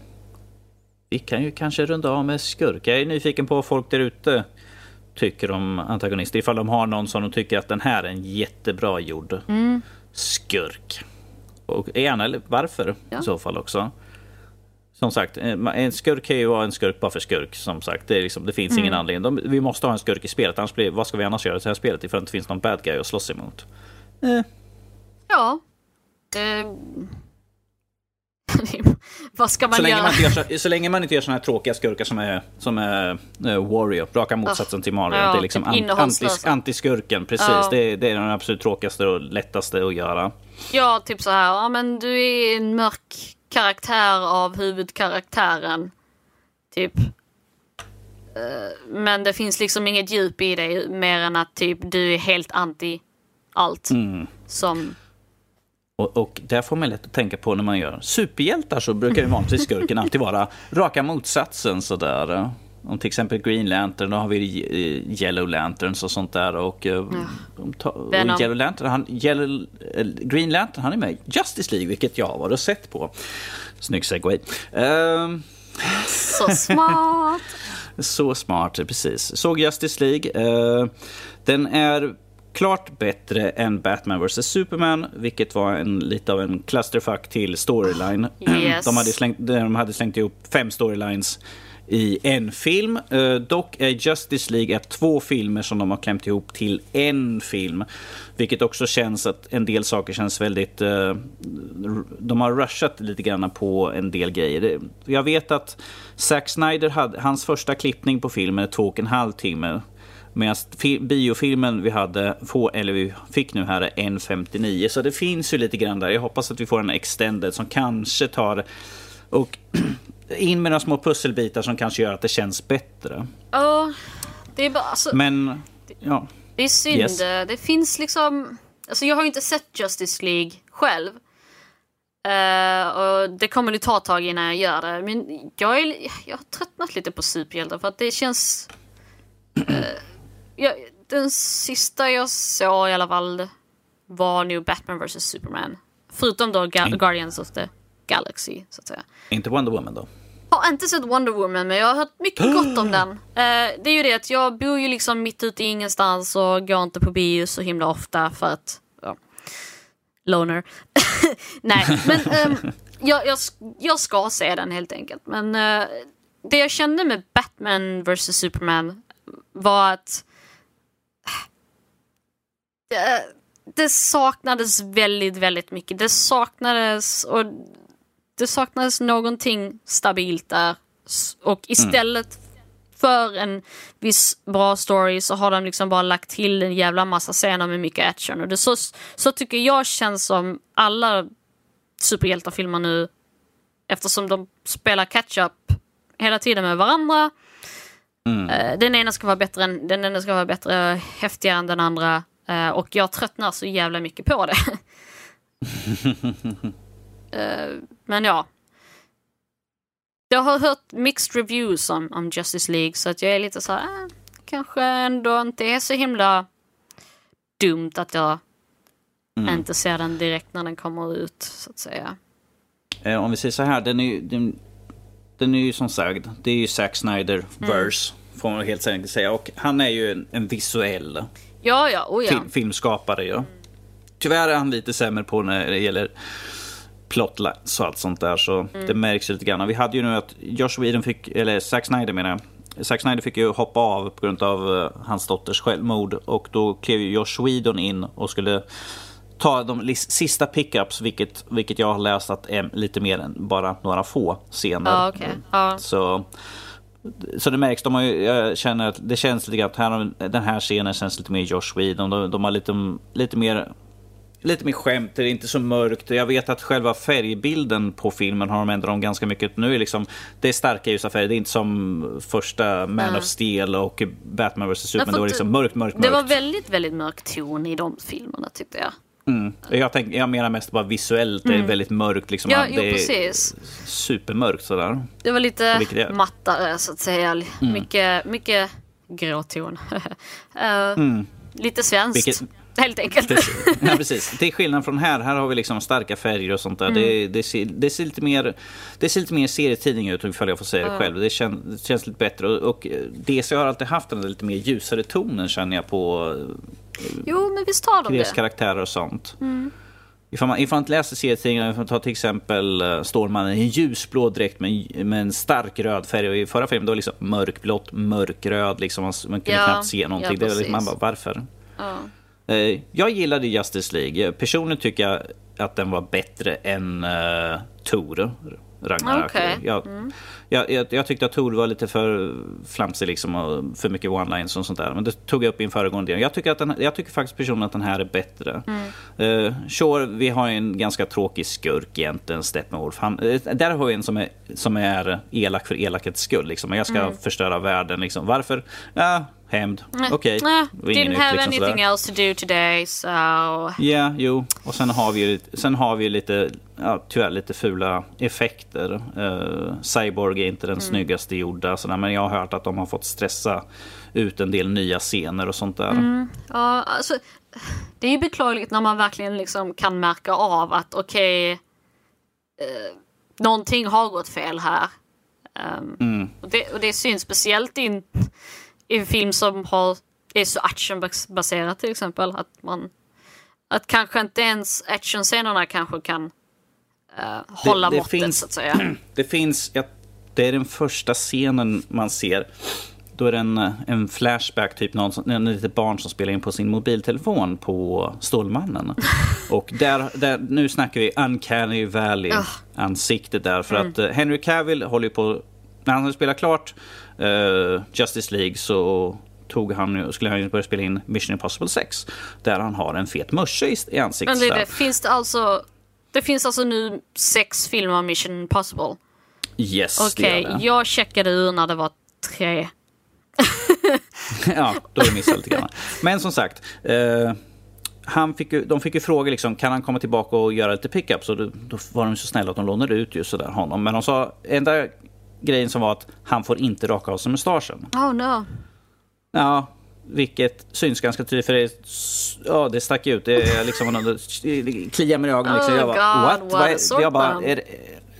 Vi kan ju kanske runda av med skurk. Jag är nyfiken på vad folk där ute tycker om antagonister. Ifall de har någon som de tycker att den här är en jättebra gjord mm. skurk. Och gärna varför ja. i så fall också. Som sagt, en skurk kan ju vara en skurk bara för skurk. Som sagt, det, liksom, det finns mm. ingen anledning. De, vi måste ha en skurk i spelet. Annars blir, vad ska vi annars göra i det här spelet ifall det inte finns någon bad guy att slåss emot? Eh. Ja. Eh. vad ska man så göra? Länge man gör, så länge man inte gör såna här tråkiga skurkar som är, som är uh, Warrior, raka motsatsen oh. till Mario. Ja, det är liksom typ antis, antiskurken, precis. Ja. Det, det, är den absolut tråkigaste och lättaste att göra. Ja, typ så här, ja men du är en mörk karaktär av huvudkaraktären. Typ. Eh, men det finns liksom inget djup i dig mer än att typ du är helt anti allt. Mm. Som Och, och där får man lätt att tänka på när man gör superhjältar så brukar ju vanligtvis skurken alltid vara raka motsatsen sådär. Om till exempel Green Lantern, då har vi eh, Yellow Lanterns och sånt där. Och, ja. och Yellow Lantern, han, Yellow, Green Lantern, han är med i Justice League, vilket jag har varit och sett på. Snygg segway. Uh, så smart! så smart, precis. Såg Justice League. Uh, den är klart bättre än Batman vs Superman, vilket var en, lite av en clusterfuck till storyline. Yes. De, hade slängt, de hade slängt ihop fem storylines i en film. Uh, dock är Justice League är två filmer som de har klämt ihop till en film. Vilket också känns att en del saker känns väldigt... Uh, de har rushat lite grann på en del grejer. Jag vet att Zack Snyder hade, hans första klippning på filmen är två och en halv timme. Medan biofilmen vi hade, eller vi fick nu här är 1.59. Så det finns ju lite grann där. Jag hoppas att vi får en extended som kanske tar och in med några små pusselbitar som kanske gör att det känns bättre. Ja, det är bara... Alltså, Men, ja. Det är synd. Yes. Det finns liksom... Alltså jag har ju inte sett Justice League själv. Uh, och det kommer det ta ett tag innan jag gör det. Men jag, är, jag har tröttnat lite på superhjältar för att det känns... Uh, jag, den sista jag såg i alla fall var nu Batman vs Superman. Förutom då Ga Guardians of the Galaxy, så att säga. Inte Wonder Woman då? har inte sett Wonder Woman men jag har hört mycket gott om den. Eh, det är ju det att jag bor ju liksom mitt ute i ingenstans och går inte på bio så himla ofta för att, ja, loner. Nej, men um, jag, jag, jag, ska se den helt enkelt. Men uh, det jag kände med Batman vs Superman var att det, det saknades väldigt, väldigt mycket. Det saknades och det saknades någonting stabilt där. Och istället mm. för en viss bra story så har de liksom bara lagt till en jävla massa scener med mycket action. Och det så, så tycker jag känns som alla superhjältefilmer nu eftersom de spelar catch-up hela tiden med varandra. Mm. Eh, den ena ska vara bättre än, den ena ska vara bättre, häftigare än den andra. Eh, och jag tröttnar så jävla mycket på det. Eh, men ja. Jag har hört mixed reviews om, om Justice League så att jag är lite så här, äh, kanske ändå inte är så himla dumt att jag mm. inte ser den direkt när den kommer ut så att säga. Eh, om vi säger så här, den är, den, den är ju som sagt, det är ju Zack Snyder-verse. Mm. Får man helt enkelt säga. Och han är ju en, en visuell ja, ja, oh, ja. Film, filmskapare. Ja. Mm. Tyvärr är han lite sämre på när det gäller plotlines och allt sånt där. Så mm. det märks lite grann. Vi hade ju nu att Josh Whedon fick, eller Zack Snyder menar jag. Zack Snyder fick ju hoppa av på grund av uh, hans dotters självmord. Och då klev ju Josh Whedon in och skulle ta de sista pickups, vilket, vilket jag har läst att är lite mer än bara några få scener. Ah, okay. ah. Så, så det märks, de har ju, jag känner att det känns lite grann, här, den här scenen känns lite mer Josh Whedon. De, de har lite, lite mer lite mer skämt, det är inte så mörkt. Jag vet att själva färgbilden på filmen har de ändrat om ganska mycket. Nu är liksom, det är starka ljusa färger, det är inte som första Man mm. of Steel och Batman vs Superman. Det var liksom mörkt, mörkt, mörkt. Det var väldigt, väldigt mörk ton i de filmerna tyckte jag. Mm. Jag, tänk, jag menar mest bara visuellt, det är mm. väldigt mörkt. Liksom, ja, jo, det är precis. supermörkt sådär. Det var lite mattare så att säga. Mm. Mycket, mycket gråton. uh, mm. Lite svenskt. Vilket, helt enkelt. Ja, precis. Det är skillnad från här. Här har vi liksom starka färger och sånt där. Mm. Det, det, ser, det, ser, lite mer, det ser lite mer serietidning ut ifall jag får säga det själv. Det känns, det känns lite bättre. Och, och DC har alltid haft den lite mer ljusare tonen känner jag på Jo, men visst har de det. karaktärer och sånt. Mm. Ifall man, ifall man inte läser serietidningar, ta till exempel uh, Stålmannen i en ljusblå dräkt med, med en stark röd färg. Och i förra filmen då liksom mörkblått, mörkröd. Liksom, man, man kunde ja, knappt se någonting. Ja, det var liksom, man bara, varför? Ja. Eh, jag gillade Justice League. Personligen tycker jag att den var bättre än uh, Tor. Ragnarök. Okay. Jag, mm. jag, jag, jag tyckte att Tor var lite för flamsig liksom och för mycket one-lines och sånt där. Men det tog jag upp i en föregående del. Jag tycker, att den, jag tycker faktiskt personligen att den här är bättre. Mm. Uh, sure, vi har en ganska tråkig skurk egentligen, Steppenwolf. Han, uh, där har vi en som är, som är elak för elakets skull. Liksom. Jag ska mm. förstöra världen. Liksom. Varför? Uh, hämnd. Okej. Okay. Didn't have liksom anything sådär. else to do today, so... Ja, yeah, jo. Och sen har vi, sen har vi lite, ja, tyvärr lite fula effekter. Uh, Cyborg är inte den mm. snyggaste gjorda, sådär, men jag har hört att de har fått stressa ut en del nya scener och sånt där. Mm. Ja, alltså, det är ju beklagligt när man verkligen liksom kan märka av att okej, okay, uh, någonting har gått fel här. Um, mm. och, det, och det syns speciellt in i en film som har, är så actionbaserat till exempel. Att man att kanske inte ens actionscenerna kanske kan uh, hålla det, det måttet finns, så att säga. Det finns, ja, det är den första scenen man ser. Då är det en, en flashback, typ någon, en litet barn som spelar in på sin mobiltelefon på Stålmannen. Och där, där, nu snackar vi Uncanny Valley-ansiktet där. För mm. att uh, Henry Cavill håller på, när han spelar klart uh, Justice League så tog han, skulle han börja spela in Mission Impossible 6. Där han har en fet musche i, i ansiktet. Men det, det, finns det alltså Det finns alltså nu sex filmer av Mission Impossible? Yes, Okej, okay, jag checkade ur när det var tre. ja, då har du missat lite grann. Men som sagt. Eh, han fick ju, de fick ju fråga liksom, kan han komma tillbaka och göra lite pickups? Och då, då var de så snälla att de lånade ut just sådär honom. Men de sa, enda grejen som var att han får inte raka av sig mustaschen. Oh no. Ja, vilket syns ganska tydligt för det, ja, det stack ut. Det liksom, kliar mig i ögonen. Liksom. Jag bara, what? what? Vad är, jag bara, är,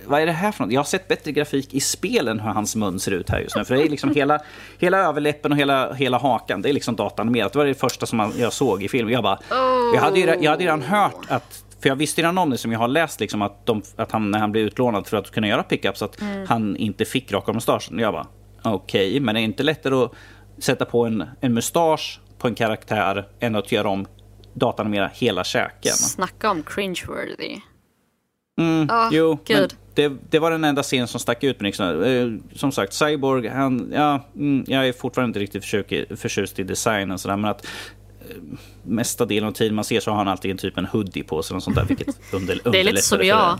vad är det här för något? Jag har sett bättre grafik i spelen hur hans mun ser ut här just nu. För det är liksom hela, hela överläppen och hela, hela hakan, det är liksom datanimerat. Det var det första som jag såg i filmen. Jag bara, oh. jag hade ju jag hade redan hört att för jag visste redan om det som jag har läst liksom att, de, att han när han blev utlånad för att kunna göra pickups att mm. han inte fick raka mustaschen. Jag bara okej, okay, men det är inte lättare att sätta på en, en mustasch på en karaktär än att göra om datanimera hela käken. Snacka om cringeworthy. Mm, oh, jo, men det, det, var den enda scenen som stack ut. Liksom. Eh, som sagt, Cyborg, han, ja, mm, jag är fortfarande inte riktigt förtjust i designen. Sådär, men att mesta delen av tiden man ser så har han alltid en typ en hoodie på sig. sånt där, vilket under, det är lite som jag.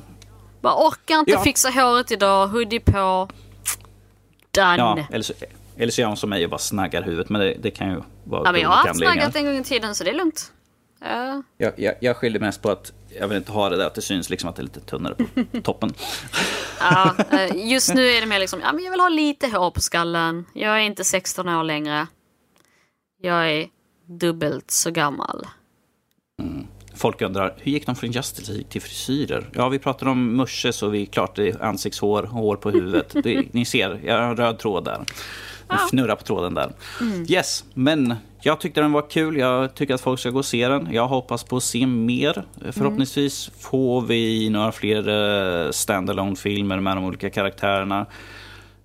Bara orkar inte ja. fixa håret idag, hoodie på. Done. Ja, eller så, eller så gör hon som mig och bara snaggar huvudet. Men det, det kan ju vara Ja, men jag har snaggat en gång i tiden så det är lugnt. Ja. Jag, jag, jag skyller mest på att jag vill inte ha det där att det syns liksom att det är lite tunnare på toppen. ja, eh, just nu är det mer liksom, ja men jag vill ha lite hår på skallen. Jag är inte 16 år längre. Jag är dubbelt så gammal. Mm. Folk undrar, hur gick de från Justice till frisyrer? Ja, vi pratar om musche så vi klart det är ansiktshår, hår på huvudet. Det, ni ser, jag har en röd tråd där. En fnurra på tråden där. Mm. Yes, men jag tyckte den var kul. Jag tycker att folk ska gå och se den. Jag hoppas på att se mer. Förhoppningsvis mm. får vi några fler uh, standalone filmer med de olika karaktärerna.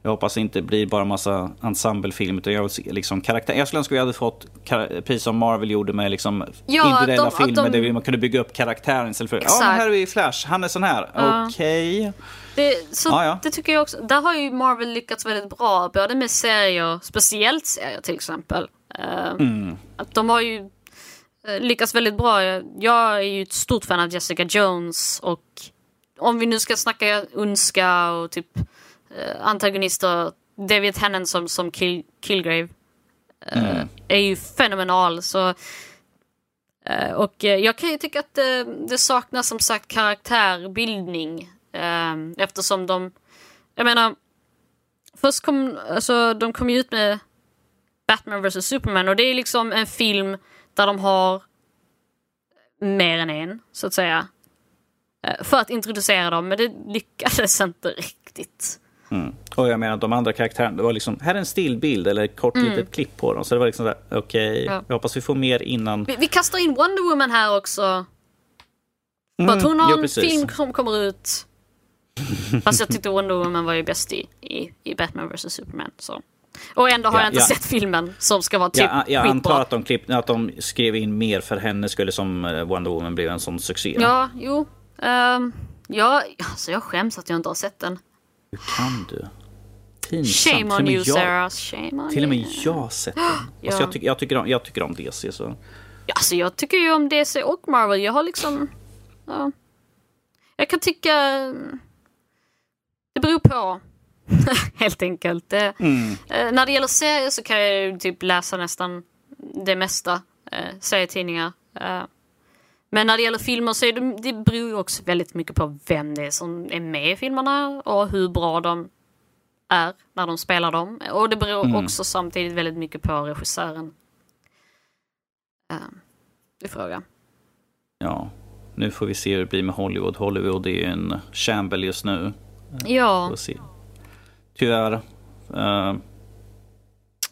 Jag hoppas det inte blir bara massa ensemblefilm utan jag vill se liksom karaktär. Jag skulle önska vi hade fått precis som Marvel gjorde med liksom ja, individuella de, filmer de... där man kunde bygga upp karaktären istället för ja, men här är vi Flash, han är sån här. Ja. Okej. Okay. Det, så ja, ja. det tycker jag också. Där har ju Marvel lyckats väldigt bra, både med serier, speciellt serier till exempel. Uh, mm. Att de har ju uh, lyckats väldigt bra. Jag är ju ett stort fan av Jessica Jones och om vi nu ska snacka ondska och typ uh, antagonister, David Tennant som, som Kill, Killgrave mm. är ju fenomenal. Så och jag kan ju tycka att det, det saknas som sagt karaktärbildning eftersom de, jag menar, först kom, alltså de kom ju ut med Batman vs Superman och det är liksom en film där de har mer än en, så att säga. Eh, för att introducera dem, men det lyckades inte riktigt. Mm. Och jag menar de andra karaktärerna, det var liksom, här är en stillbild eller ett kort mm. litet klipp på dem. Så det var liksom okej, okay, ja. jag hoppas vi får mer innan. Vi, vi, kastar in Wonder Woman här också. Mm. För att hon har jo, en film som kommer ut Fast jag tyckte Wonder Woman var ju bäst i, i, i Batman vs Superman. Så. Och ändå har ja, jag inte ja. sett filmen som ska vara typ ja, Jag antar att de, klipp, att de skrev in mer för henne skulle som eh, Wonder Woman blev en sån succé. Ja, jo. Um, ja, alltså jag skäms att jag inte har sett den. Hur kan du? Pinsamt. Shame on you Sarah. Shame on till och med you. jag har sett den. Ja. Alltså jag, tycker, jag, tycker om, jag tycker om DC så. Ja, Alltså jag tycker ju om DC och Marvel. Jag har liksom... Ja. Jag kan tycka... Det beror på. Helt enkelt. Det, Mm. eh, när det gäller serier så kan jag typ läsa nästan det mesta. Eh, serietidningar. Eh, men när det gäller filmer så är det, det beror ju också väldigt mycket på vem det är som är med i filmerna och hur bra de är när de spelar dem. Och det beror Mm. också samtidigt väldigt mycket på regissören. Uh, det är frågan. Ja, nu får vi se hur det blir med Hollywood. Hollywood är ju en shamble just nu. Ja, Får se. Tyvärr. eh,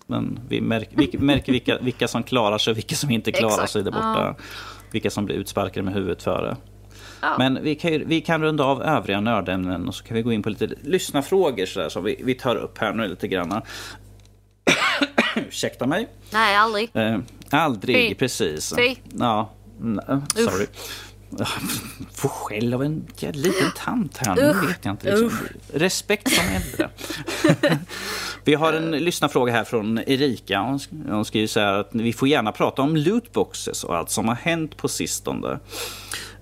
men vi märker, vi märker vilka, vilka som klarar sig och vilka som inte klarar Exakt, sig där borta. Vilka som blir utsparkade med huvudet före. Ja. Men vi kan, vi kan runda av övriga nördämnen och så kan vi gå in på lite lyssnarfrågor så där, som vi, vi tar upp här nu lite grann. Ursäkta mig. nej aldrig. Eh, aldrig, Fy. precis. Fy. Ja, eh, Får skäll av en liten tant här. Nu vet jag inte. Liksom. Respekt som äldre. vi har en lyssnarfråga här från Erika. Hon skriver så här att vi får gärna prata om lootboxes och allt som har hänt på sistone.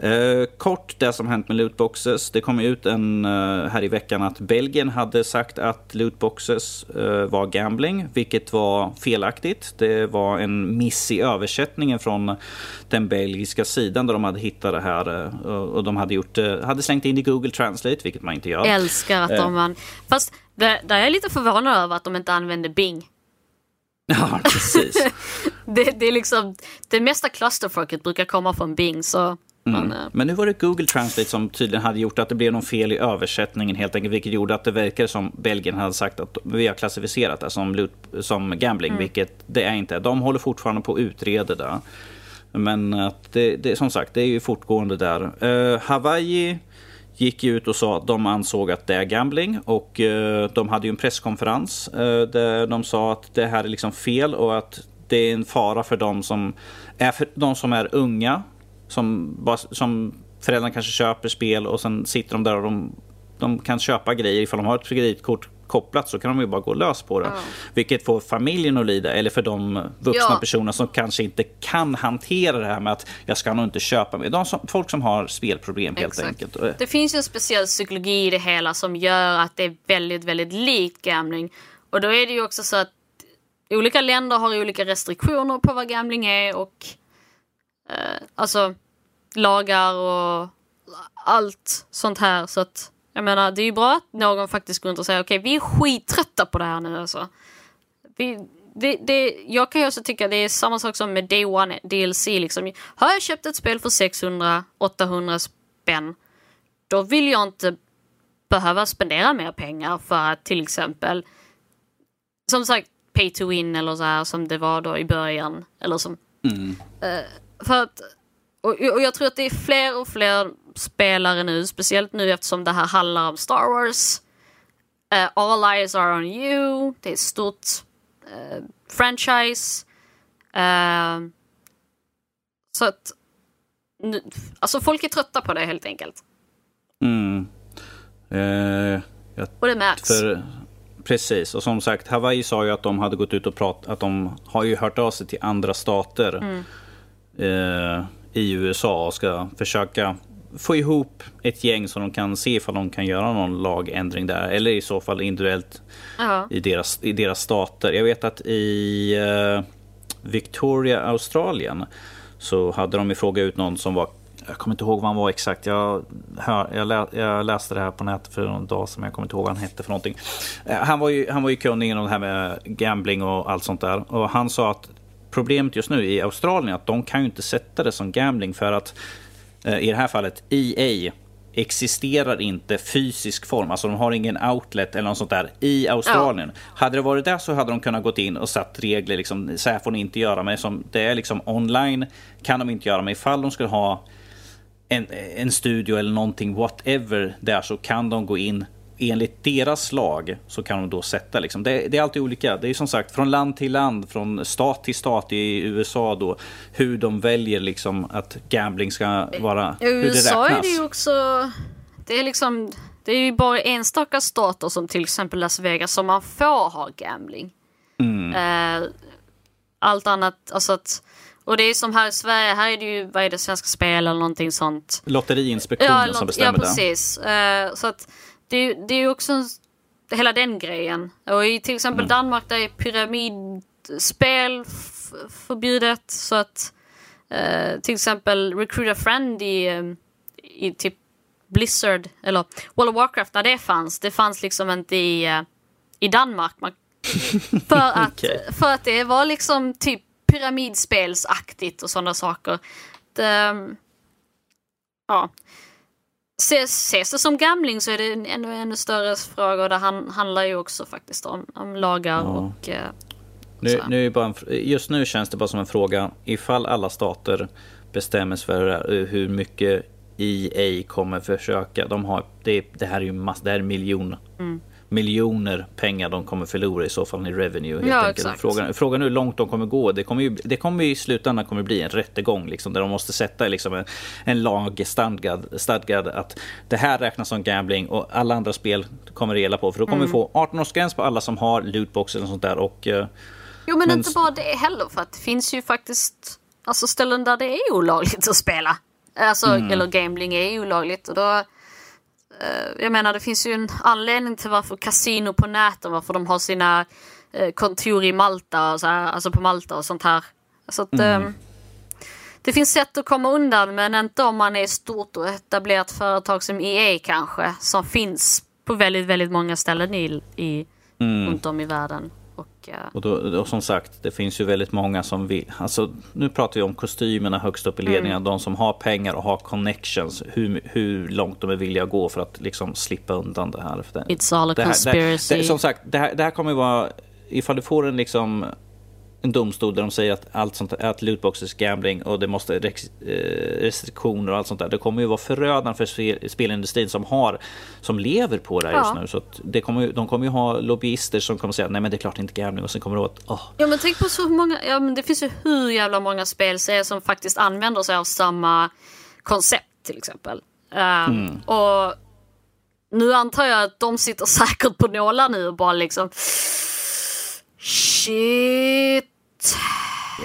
Eh, kort det som hänt med lootboxes. Det kom ut en, eh, här i veckan att Belgien hade sagt att lootboxes eh, var gambling, vilket var felaktigt. Det var en miss i översättningen från den belgiska sidan där de hade hittat det här eh, och de hade, gjort, eh, hade slängt in i Google Translate, vilket man inte gör. Älskar att de vann. Fast det, där är jag lite förvånad över att de inte använder Bing. Ja, precis. Det, det är liksom, det mesta clusterfucket brukar komma från Bing så... Men, eh, Men nu var det Google Translate som tydligen hade gjort att det blev någon fel i översättningen helt enkelt. Vilket gjorde att det verkar som Belgien hade sagt att vi har klassificerat det som, loot, som gambling. Vilket det är inte. De håller fortfarande på att utreda det. Men att det, det, som sagt, det är ju fortgående där. Uh, Hawaii gick ut och sa att de ansåg att det är gambling. Och eh, de hade ju en presskonferens eh, där de sa att det här är liksom fel och att det är en fara för de som är, för de som är unga. Som, som föräldrarna kanske köper spel och sen sitter de där och de, de kan köpa grejer. Ifall de har ett kreditkort kopplat så kan de ju bara gå lös på det. Ja. Vilket får familjen att lida. Eller för de vuxna Ja. personer som kanske inte kan hantera det här med att jag ska nog inte köpa mer. De som, folk som har spelproblem helt Exakt. enkelt. Det finns ju en speciell psykologi i det hela som gör att det är väldigt, väldigt likt gambling. Och då är det ju också så att olika länder har olika restriktioner på vad gambling är och eh, alltså lagar och allt sånt här. Så att jag menar, det är ju bra att någon faktiskt går runt och säger okej, vi är skittrötta på det här nu alltså. Vi, det, det, jag kan ju också tycka det är samma sak som med Day One DLC. Liksom. Har jag köpt ett spel för 600-800 spänn, då vill jag inte behöva spendera mer pengar för att till exempel, som sagt, pay to win eller så här som det var då i början. Eller som, mm. eh, för att, och, och jag tror att det är fler och fler spelare nu, speciellt nu eftersom det här handlar om Star Wars. Eh, All eyes are on you. Det är ett stort eh, franchise. Eh, så att, nu, alltså folk är trötta på det helt enkelt. Mm. Jag Och det märks. För, precis, och som sagt Hawaii sa ju att de hade gått ut och pratat, att de har ju hört av sig till andra stater Mm. I USA och ska försöka få ihop ett gäng så de kan se ifall de kan göra någon lagändring där. Eller i så fall individuellt i deras, i deras stater. Jag vet att i eh, Victoria, Australien så hade de ju frågat ut någon som var jag kommer inte ihåg vad han var exakt. Jag, hör, jag, lä, jag läste det här på nätet för någon dag sedan. Jag kommer inte ihåg vad han hette för någonting. Eh, Han var ju, han var ju kunnig inom det här med gambling och allt sånt där. Och han sa att problemet just nu i Australien är att de kan ju inte sätta det som gambling för att eh, i det här fallet EA existerar inte fysisk form. Alltså de har ingen outlet eller något sånt där i Australien. Hade det varit där så hade de kunnat gått in och satt regler. Liksom, så här får ni inte göra. Men som det är liksom online kan de inte göra. Men ifall de skulle ha en, en studio eller någonting whatever där så kan de gå in enligt deras lag så kan de då sätta liksom. Det, det är alltid olika. Det är som sagt från land till land, från stat till stat i USA då. Hur de väljer liksom att gambling ska vara, I hur det USA räknas. är det ju också... Det är liksom... Det är ju bara enstaka stater som till exempel Las Vegas som man får ha gambling. Mm. Eh, allt annat, alltså att, och det är som här i Sverige, här är det ju, vad är det, Svenska Spel eller någonting sånt. Lotteriinspektionen Ja, som något- bestämmer ja precis. Eh, så att det, är det är också en, hela den grejen. Och i till exempel Danmark där är pyramidspel förbjudet. Så att eh, till exempel Recruit a Friend i, eh, i typ Blizzard eller World of Warcraft när det fanns. Det fanns liksom inte i, eh, i Danmark. Man, för, att, Okej. för att det var liksom typ pyramidspelsaktigt och sådana saker. Det, ja. Ses, ses det som gambling så är det en ännu, ännu större fråga och det han, handlar ju också faktiskt om, om lagar Ja. och... Eh, Nu, nu bara en, just nu känns det bara som en fråga ifall alla stater bestämmer sig för eh, hur mycket EA kommer försöka. De har, det, det här är ju mass, det här är miljon, Mm. Miljoner pengar de kommer förlora i så fall i revenue. Helt Ja, enkelt. Frågan, frågan är hur långt de kommer gå. Det kommer ju, det kommer i slutändan kommer bli en rättegång liksom, där de måste sätta liksom en, en lag stadgad, stadgad att det här räknas som gambling och alla andra spel kommer det gälla på. För då kommer Mm. vi få 18-årsgräns på alla som har lootboxes och sånt där. Och, eh, Jo men, Men inte bara det heller för att det finns ju faktiskt alltså ställen där det är olagligt att spela. Alltså, eller gambling är olagligt och då jag menar det finns ju en anledning till varför kasino på näten, varför de har sina eh, kontor i Malta och så här, alltså på Malta och sånt här. Så att, eh, det finns sätt att komma undan men inte om man är ett stort och etablerat företag som EA kanske, som finns på väldigt, väldigt många ställen i, i, runt om i världen. Och, eh, Och, då, och som sagt, det finns ju väldigt många som vill. Alltså, nu pratar vi om kostymerna högst upp i ledningen. Mm. De som har pengar och har connections. Hur, hur långt de är villiga att gå för att liksom slippa undan det här. It's all a det här, conspiracy. Det, det, som sagt, det här, det här kommer ju vara... Ifall du får en liksom en domstol där de säger att allt sånt att lootboxes är gambling och det måste eh, restriktioner och allt sånt där. Det kommer ju vara förödande för spel, spelindustrin som har som lever på det här just Ja. nu. Så att det kommer, de kommer ju ha lobbyister som kommer säga nej men det är klart inte gambling och sen kommer det att åh, Ja men tänk på så många, ja men det finns ju hur jävla många spelserier som faktiskt använder sig av samma koncept till exempel. Um, Och nu antar jag att de sitter säkert på nålar nu och bara liksom Shit.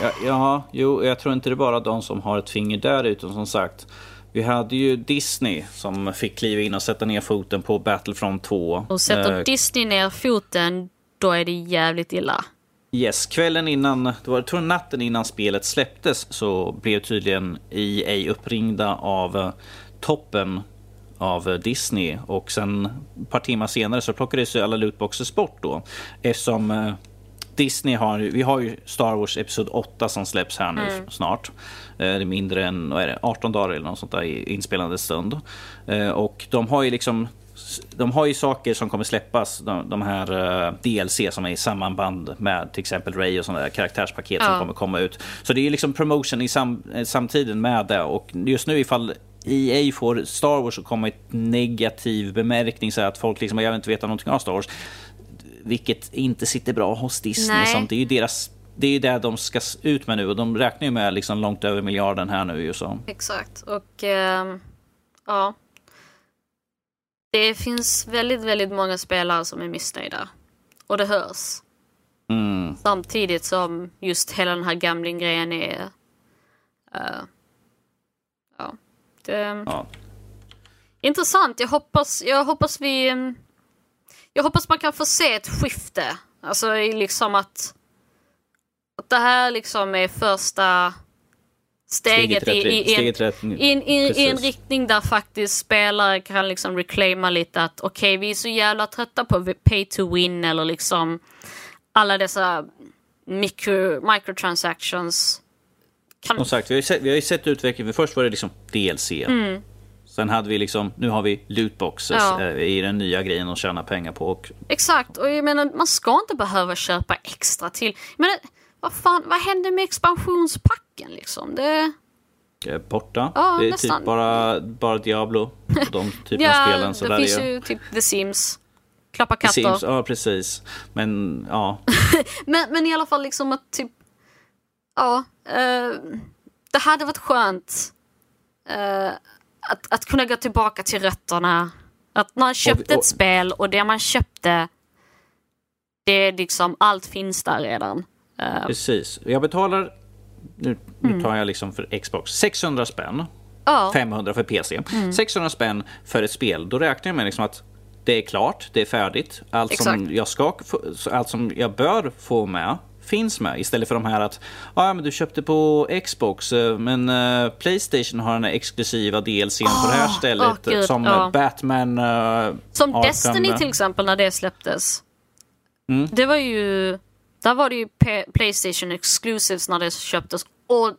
Ja, ja, jo, jag tror inte det är bara de som har ett finger där utan som sagt. Vi hade ju Disney som fick kliva in och sätta ner foten på Battlefront 2. Och sätter Eh, Disney ner foten, då är det jävligt illa. Yes, kvällen innan, det var, jag tror natten innan spelet släpptes så blev tydligen EA uppringda av eh, toppen av Disney och sen ett par timmar senare så plockades ju alla lootboxes bort då. Eftersom eh, Disney har, vi har ju Star Wars Episod 8 som släpps här nu snart. Eh, Det är mindre än vad är det, 18 dagar eller något sånt där i inspelande stund. Eh, Och de har ju liksom de har ju saker som kommer släppas, de, de här eh, DLC som är i sammanband med till exempel Ray och sådana där karaktärspaket som Ja. kommer komma ut. Så det är liksom promotion i sam, samtiden med det och just nu ifall EA får Star Wars och kommer ett negativ bemärkning så att folk liksom, jag vill inte veta någonting av Star Wars. Vilket inte sitter bra hos Disney. Nej. Sånt. Det är ju deras det är det de ska ut med nu och de räknar ju med liksom långt över miljarden här nu. ju Så. Exakt. Och ehm, ja. Det finns väldigt, väldigt många spelare som är missnöjda. Och det hörs. Mm. Samtidigt som just hela den här gambling-grejen är... eh, ja. Det, Ja. Intressant. Jag hoppas, jag hoppas vi... mm, Jag hoppas man kan få se ett skifte. Alltså liksom att... Att det här liksom är första steget, Steget i, i, steget rätt. i, en, i, i en riktning där faktiskt spelare kan liksom reclaima lite att okej vi är så jävla trötta på pay to win eller liksom alla dessa micro, microtransactions. Kan, Som sagt, vi har ju sett, vi har ju sett utvecklingen. För först var det liksom DLC. Sen hade vi liksom, nu har vi lootboxes Ja. eh, i den nya grejen att tjäna pengar på. Och Exakt, och jag menar man ska inte behöva köpa extra till. Men vad fan, vad händer med expansionspacken liksom? Det... borta. Ja, det är nästan. typ bara, bara Diablo och de typerna av Ja, spelen. Så det där finns är ju typ The Sims. Klappa The katter. Sims, ja precis. Men ja, Men, men i alla fall liksom att typ... Ja. Eh, det hade varit skönt. eh, att, att kunna gå tillbaka till rötterna. Att man köpte och- ett spel och det man köpte, det är liksom, allt finns där redan. Eh, Precis. Jag betalar, nu, nu tar jag liksom för Xbox, 600 spänn. ja, 500 för PC. 600 spänn för ett spel. Då räknar jag med liksom att det är klart, det är färdigt. Allt som jag, ska, allt som jag bör få med finns med. Istället för de här att ah, men du köpte på Xbox eh, men eh, Playstation har den här exklusiva DLCn på det här stället. åh, gud, som eh, Batman... eh, Som Arkham, Destiny till exempel när det släpptes. Mm. Det var ju... Där var det ju Playstation Exclusives när det köptes. Och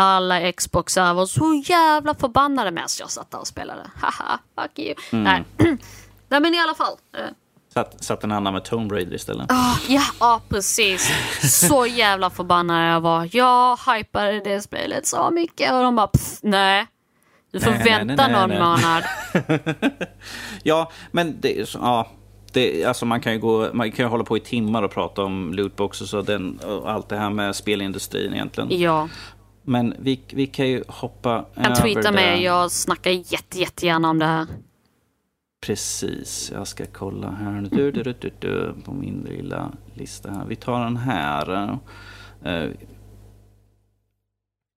alla Xboxar var så jävla förbannade medan jag satt där och spelade. Haha, fuck you. Mm. Nej. Nej men i alla fall. eh, Satt, satt en annan med Tomb Raider istället. ah, ja, ja, precis. Så jävla förbannad jag var. Jag hypade det spelet så mycket och de bara pff, nej. Du får Nej, vänta nej, nej, någon månad. Ja, men det, ja, det, alltså man kan ju gå, man kan ju hålla på i timmar och prata om lootboxes och, den, och allt det här med spelindustrin egentligen. Ja. Men vi, vi kan ju hoppa Kan tweeta över med. det. Jag snackar jätte, jättegärna om det här. Precis, jag ska kolla här. Du, du, du, du, du, på min lilla lista här. Vi tar den här. Eh,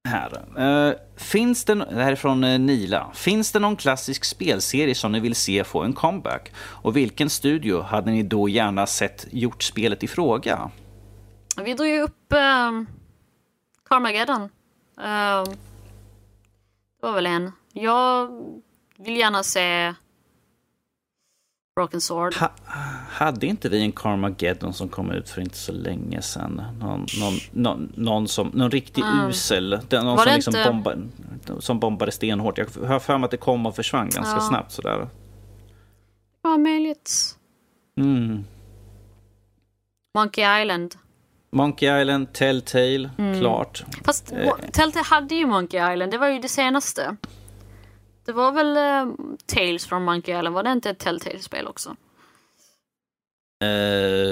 här. Eh, finns det, det här är från eh, Nila. Finns det någon klassisk spelserie som ni vill se få en comeback? Och vilken studio hade ni då gärna sett gjort spelet i fråga? Vi drog ju upp um, Carmageddon. Ehm, det var väl en. Jag vill gärna se Broken Sword. Ha, hade inte vi en Carmageddon som kom ut för inte så länge sedan? Någon, någon, någon, någon, som, någon riktig usel. Den, någon Var som, liksom inte- bomba, som bombade stenhårt. Jag har för mig att det kom och försvann ganska Ja. snabbt sådär. Ja, möjligt. Mm. Monkey Island. Monkey Island, Telltale, Mm. klart. Fast Eh. Telltale hade ju Monkey Island. Det var ju det senaste. Det var väl eh, Tales from Monkey Island. Var det inte ett Telltale-spel också? Eh,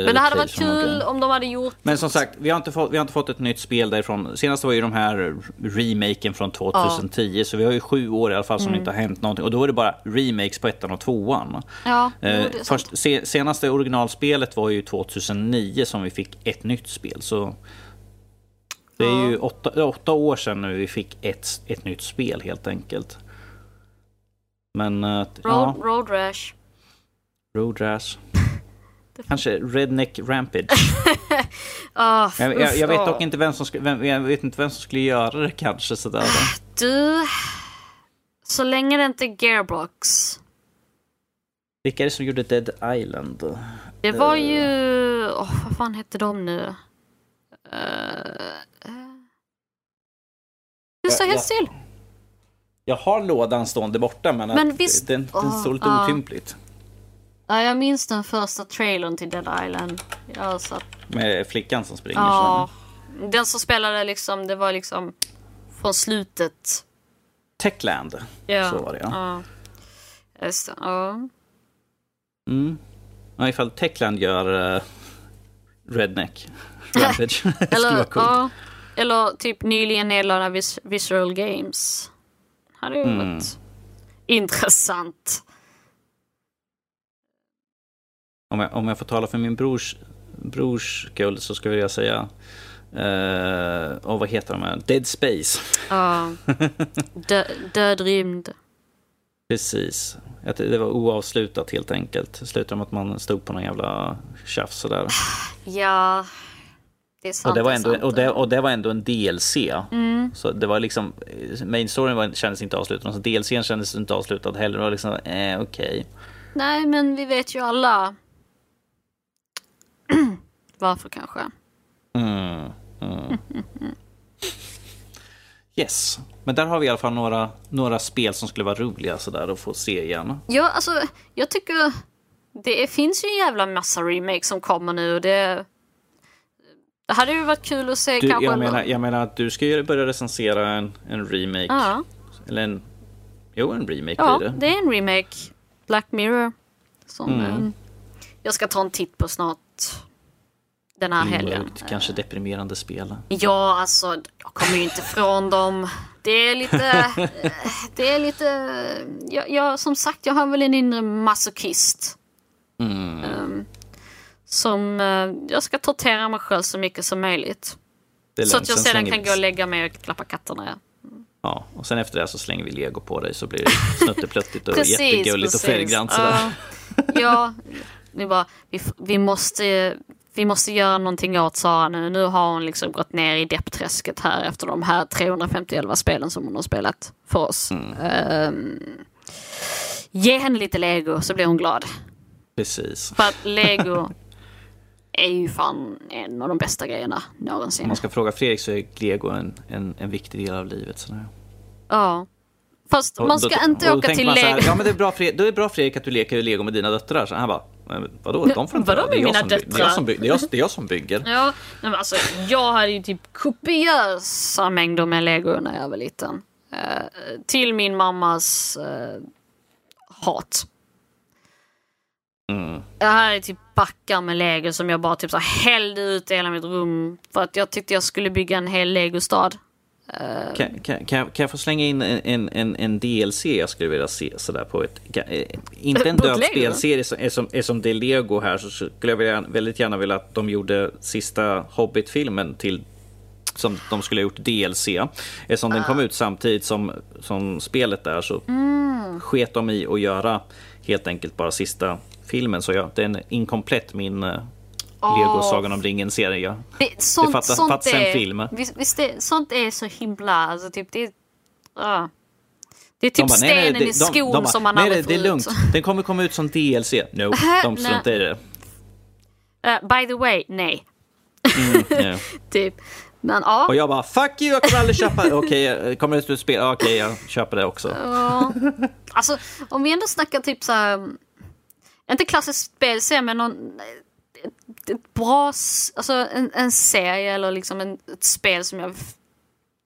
Men det hade varit kul om de hade gjort... Men som sagt, vi har, inte fått, vi har inte fått ett nytt spel därifrån. Senast var ju de här remaken från 2010, så vi har ju sju år i alla fall som Mm. inte har hänt någonting. Och då är det bara remakes på ettan och tvåan. Ja, Eh, först, se, senaste originalspelet var ju 2009 som vi fick ett nytt spel. Så det är ju åtta, åtta år sedan nu vi fick ett, ett nytt spel helt enkelt. Men eh, ja, Road, Road Rash. Road Rash. Kanske Redneck Rampage. Ah, Jag, jag, jag vet dock inte vem som, vem, jag vet inte vem som skulle göra det kanske sådär. Du, så länge det inte är Gearbox. Vilka är det som gjorde Dead Island? Det var Eh. ju... åh, vad fan hette de nu? Uh, det står helt still. Jag har lådan stående borta men, Men visst- den, den Åh, står lite ja. otympligt. Ja, jag minns den första trailern till Dead Island. Jag satt, Med flickan som springer. ja, så. den som spelade liksom, det var liksom från slutet. Techland. Ja, Så var det ja. ja. Det, ja. Mm. Ja, ifall Techland gör uh, Redneck Rampage. skulle Eller, vara coolt. ja, eller typ nyligen nedlagda Vis- Visual Games. Hade ju Mm. varit intressant. Om, jag, om jag får tala för min brors, brors skull så skulle jag säga Uh, och vad heter de här? Dead Space. Ja. Dö, död rymd. Precis. Det det var oavslutat helt enkelt. Det slutade med att man stod på någon jävla tjafs sådär. Ja, det sant. Och det, var ändå, sant. och, det, och det var ändå en DLC. Mm. Så det var liksom, main storyn var, kändes inte avslutad. Så DLCn kändes inte avslutad heller. Det var liksom, eh, okej. Nej, men vi vet ju alla varför kanske. Mm, mm. Yes, men där har vi i alla fall några, några spel som skulle vara roliga sådär att få se igen. Ja, alltså, jag tycker det finns ju en jävla massa remakes som kommer nu och det... Det hade ju varit kul att se Du, kanske... jag, menar, jag menar att du ska ju börja recensera en, en remake. Ja, Eller en... Jo, en remake ja, blir det. det är en remake. Black Mirror. Som Mm. jag ska ta en titt på snart. den här helgen. Mörkt, kanske deprimerande spel. Ja, alltså jag kommer ju inte ifrån dem. Det är lite... det är lite... Jag, jag, som sagt, jag har väl en inre masochist. Mm. Um, som uh, jag ska tortera mig själv så mycket som möjligt. Så att jag sedan kan vi- gå och lägga mig och klappa katterna. Ja. Ja, och sen efter det så slänger vi lego på dig så blir det snutteplöttigt och jättegulligt och färggrant sådär. Ja, det bara, vi, vi, måste, vi måste göra någonting åt Sara nu. Nu har hon liksom gått ner i deppträsket här efter de här 351 spelen som hon har spelat för oss. Mm. Ehm, ge henne lite lego så blir hon glad. Precis. För att lego är ju fan en av de bästa grejerna Om någonsin. man ska fråga Fredrik så är lego en, en, en viktig del av livet. Sådär. Ja. Fast Och man då- ska inte då åka tänker till så här, lego. Ja men det är bra då är det bra Fredrik att du leker lego med dina döttrar. Så han bara, "Men vadå? De får inte Vadå med mina by- Det är jag som by- det är jag- det är jag som bygger. Ja, men alltså jag hade ju typ kopiösa mängder med lego när jag var liten. Eh, till min mammas eh, hat. Mm. Jag hade typ backar med lego som jag bara typ så här hällde ut i hela mitt rum. För att jag tyckte jag skulle bygga en hel legostad. Kan, kan, kan, jag, kan jag få slänga in en, en, en, DLC jag skulle vilja se sådär på ett... Kan, eh, inte en Lego? spelserie som är som, är som det är Lego här så skulle jag vilja, väldigt gärna vilja att de gjorde sista Hobbit-filmen till som de skulle ha gjort DLC. Eftersom den kom ut samtidigt som, som spelet där så sket de i att göra helt enkelt bara sista filmen. Så ja, den är inkomplett min uh, Lego Sagan om ringen-serie. Det, sånt, fattas- sånt fattas en är, film. Visst, visst det, sånt är så himla, alltså typ det är, ja. Det är typ De bara, nej, nej, stenen det- i de- skon de bara, som man nej, aldrig nej, får det är ut. lugnt. Den kommer komma ut som DLC. No, de Nej. struntar i det. Eh, by the way, nej. Ja. Typ. Men ja. Och jag bara, fuck you, jag kommer aldrig köpa Okej, okay, kommer det ut spel? Okej, jag köper det också. Ja. Alltså om vi ändå snackar typ så här, inte klassisk spelserie men någon, ett, ett bra, alltså en, en serie eller liksom en, ett spel som jag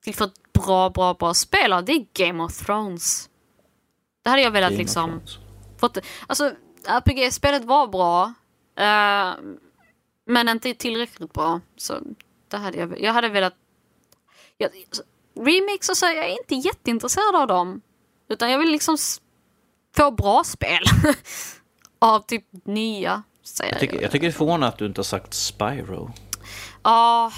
vill få ett bra, bra, bra spel av, det är Game of Thrones. Det hade jag velat Game liksom fått, alltså RPG-spelet var bra, eh, men inte tillräckligt bra. Så det hade jag, jag hade velat, jag, alltså, remakes och så, jag är inte jätteintresserad av dem. Utan jag vill liksom få bra spel. av typ nya. Jag tycker, jag tycker det är förvånande att du inte har sagt Spyro. Ja.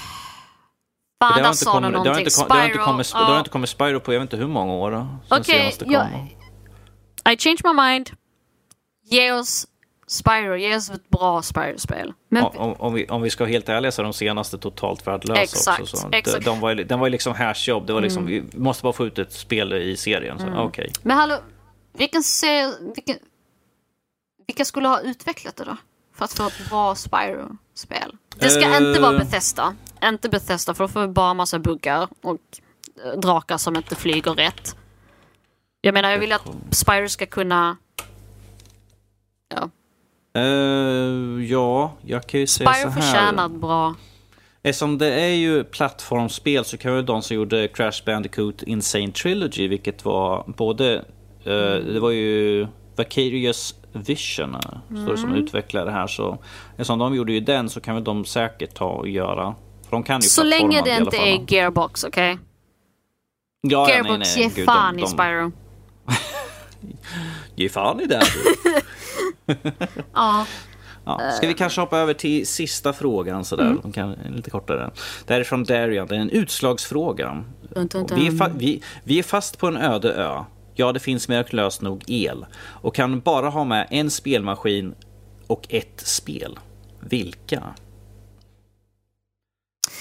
Fan, Det där sa du kommit, det har någonting. inte, det har inte kommit, det har inte kommit Spyro på jag vet inte hur många år. då, sen Okej, senaste jag-. I change my mind. Ge oss Spyro, ge oss ett bra Spyro-spel. Men Om, om, vi, om vi ska vara helt ärliga så är de senaste totalt värdelösa Exakt, också. Så exakt. De, de var, den var ju liksom hashjobb. Det var liksom, Vi måste bara få ut ett spel i serien. Så, Okej. Men hallå, vilken serie, vilken, vilka skulle ha utvecklat det då? För att få ett bra Spyro-spel. Det ska Eh. inte vara Bethesda. Inte Bethesda för då får vi bara massa buggar och eh, drakar som inte flyger rätt. Jag menar, jag vill att Spyro ska kunna... Ja, Eh, ja, jag kan ju säga Spyro så förtjänar här. ett bra... Eftersom det är ju plattformsspel så kan ju de som gjorde Crash Bandicoot Insane Trilogy, vilket var både... eh, det var ju Vicarious Vision, eh, står det som Mm. utvecklare här. Så eftersom de gjorde ju den så kan väl de säkert ta och göra... För de kan ju Så länge i det inte är Gearbox, okej? Ja, ja, nej, Gearbox nej, ger gud, fan de, i de, Spyro. Ge fan i det. du. Ja. Ja, ska vi kanske hoppa över till sista frågan sådär, Mm. kan, lite kortare. Det här är från Darian, det är en utslagsfråga. Dun, dun, dun. Vi är, vi, vi är fast på en öde ö. Ja, det finns mirakulöst nog el. Och kan bara ha med en spelmaskin och ett spel. Vilka?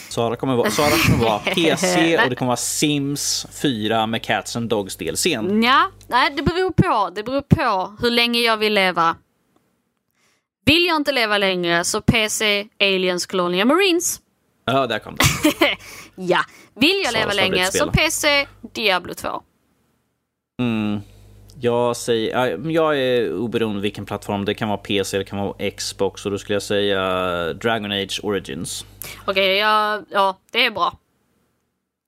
Sara kommer vara, Sara kommer vara PC och det kommer vara Sims 4 med Cats and Dogs DLCn. Ja, nej det beror på. Det beror på hur länge jag vill leva. Vill jag inte leva längre så PC, Aliens, Colonial Marines. Ja, där kom det. Ja. Vill jag Saras leva länge så. PC, Diablo 2. Mm. Jag, säger, ja, jag är oberoende vilken plattform. Det kan vara PC, det kan vara Xbox och då skulle jag säga Dragon Age Origins. Okej, ja, ja, det är bra.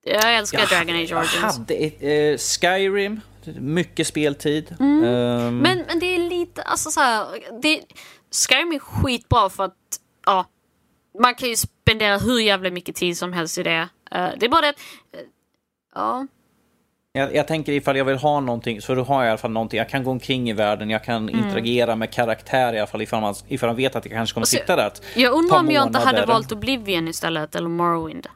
Jag älskar Dragon Age Jag Origins. hade ett, eh, Skyrim, mycket speltid. Mm. Ehm, Men, men det är lite, alltså så här, det, Skyrim är skitbra för att, ja, man kan ju spendera hur jävla mycket tid som helst i det. Uh, det är bara det att, uh, ja. Jag, jag, tänker ifall jag vill ha någonting, så då har jag i alla fall någonting. Jag kan gå omkring i världen, jag kan mm. interagera med karaktärer i alla fall ifall man, ifall man vet att jag kanske kommer alltså, sitta där Jag undrar om jag inte hade valt Oblivion istället, eller Morrowind.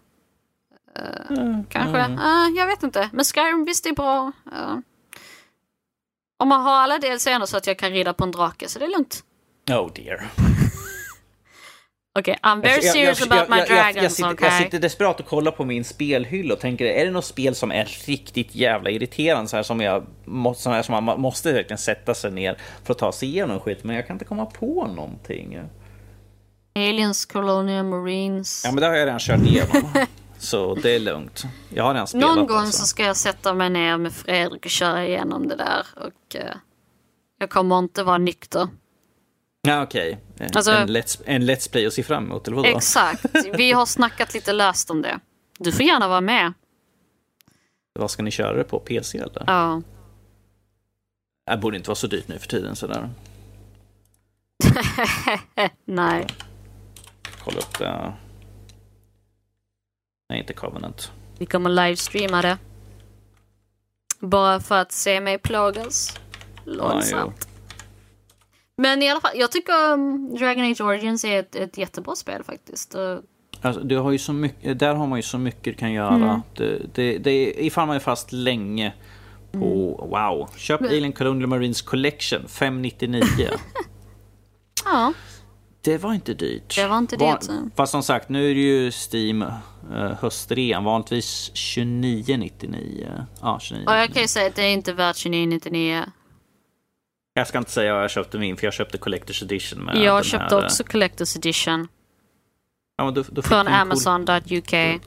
Uh, mm, kanske. Mm. Uh, jag vet inte. Men Skyrim visst är bra. Uh. Om man har alla DLC så att jag kan rida på en drake så det är lugnt. Oh dear. Okej, okay, I'm very serious jag, jag, about my dragons, jag, sitter, okay? jag sitter desperat och kollar på min spelhylla och tänker, är det något spel som är riktigt jävla irriterande så här som jag måste, här som man måste verkligen sätta sig ner för att ta sig igenom skit, men jag kan inte komma på någonting. Aliens, Colonial Marines. Ja, men det har jag redan kört igenom. så det är lugnt. Jag har redan spelat Någon gång alltså. så ska jag sätta mig ner med Fredrik och köra igenom det där och uh, jag kommer inte vara nykter. Ja, okej. Okay. Alltså, en, let's, en Let's Play att se fram emot, eller vadå? Exakt. Vi har snackat lite löst om det. Du får gärna vara med. Vad ska ni köra det på? PC eller? Ja. Det borde inte vara så dyrt nu för tiden sådär. Nej. Kolla upp det. Nej, inte Covenant. Vi kommer livestreama det. Bara för att se mig plågas. Långsamt. Men i alla fall, jag tycker um, Dragon Age Origins är ett, ett jättebra spel faktiskt. Alltså, du har ju så mycket, där har man ju så mycket du kan göra. Mm. Det, det, det, ifall man är fast länge på, mm. wow. Köp Men... Alien Colonial Marines Collection 599. ja. Det var inte dyrt. Det var inte dyrt. Fast som sagt, nu är det ju Steam uh, höstrean. Vanligtvis 29,99. Ja, 29, Och jag kan ju säga att det är inte värt 29,99. Jag ska inte säga vad jag köpte min, för jag köpte Collector's Edition. Med jag köpte här... också Collector's Edition. Ja, då, då Från Amazon.uk. Cool...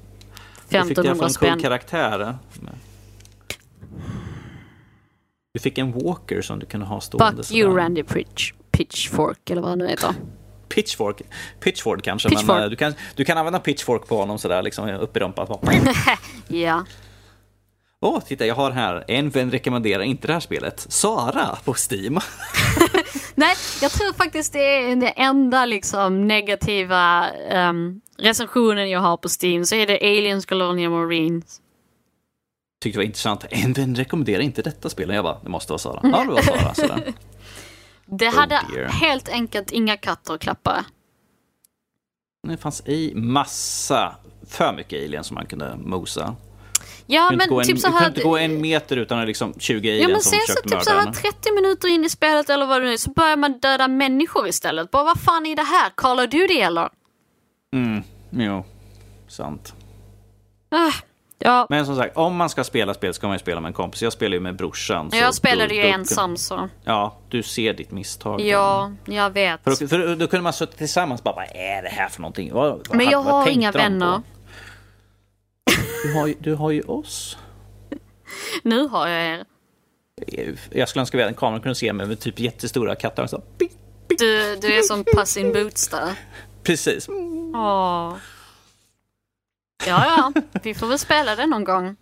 1500 spänn. en cool karaktär. Du fick en Walker som du kunde ha stående. Fuck you Randy Pitch, Pitchfork eller vad han nu heter. Pitchfork, Pitchfork kanske, Pitchfork. men uh, du, kan, du kan använda Pitchfork på honom sådär liksom upp i rumpan. ja. Åh, oh, titta jag har här, en vän rekommenderar inte det här spelet. Sara på Steam. Nej, jag tror faktiskt det är den enda liksom negativa um, recensionen jag har på Steam. Så är det Aliens Colonial Marines. Tyckte det var intressant. En vän rekommenderar inte detta spelet. Jag bara, det måste vara Sara. Ja, det var Sara. Sådär. det oh hade dear. helt enkelt inga katter att klappa. Det fanns i massa, för mycket aliens som man kunde mosa. Ja, men en, typ så här... Du kan inte gå en meter utan att liksom 20 aliens ja, men sen så typ så här 30 minuter in i spelet eller vad det nu är så börjar man döda människor istället. Bara vad fan är det här? Call of Duty eller? Mm, jo. Sant. Ah, ja. Men som sagt, om man ska spela spel ska man ju spela med en kompis. Jag spelar ju med brorsan. jag spelade ju då, ensam så. Ja, du ser ditt misstag. Ja, jag vet. För, då, för då kunde man sitta tillsammans och bara, vad är det här för någonting? Vad, men jag har inga vänner. På? Du har, ju, du har ju oss. Nu har jag er. Jag skulle önska att en kamera kunde se mig med typ jättestora katter. Så, Du, du är som Puss in Boots där. Precis. Åh. Ja, ja. Vi får väl spela det någon gång.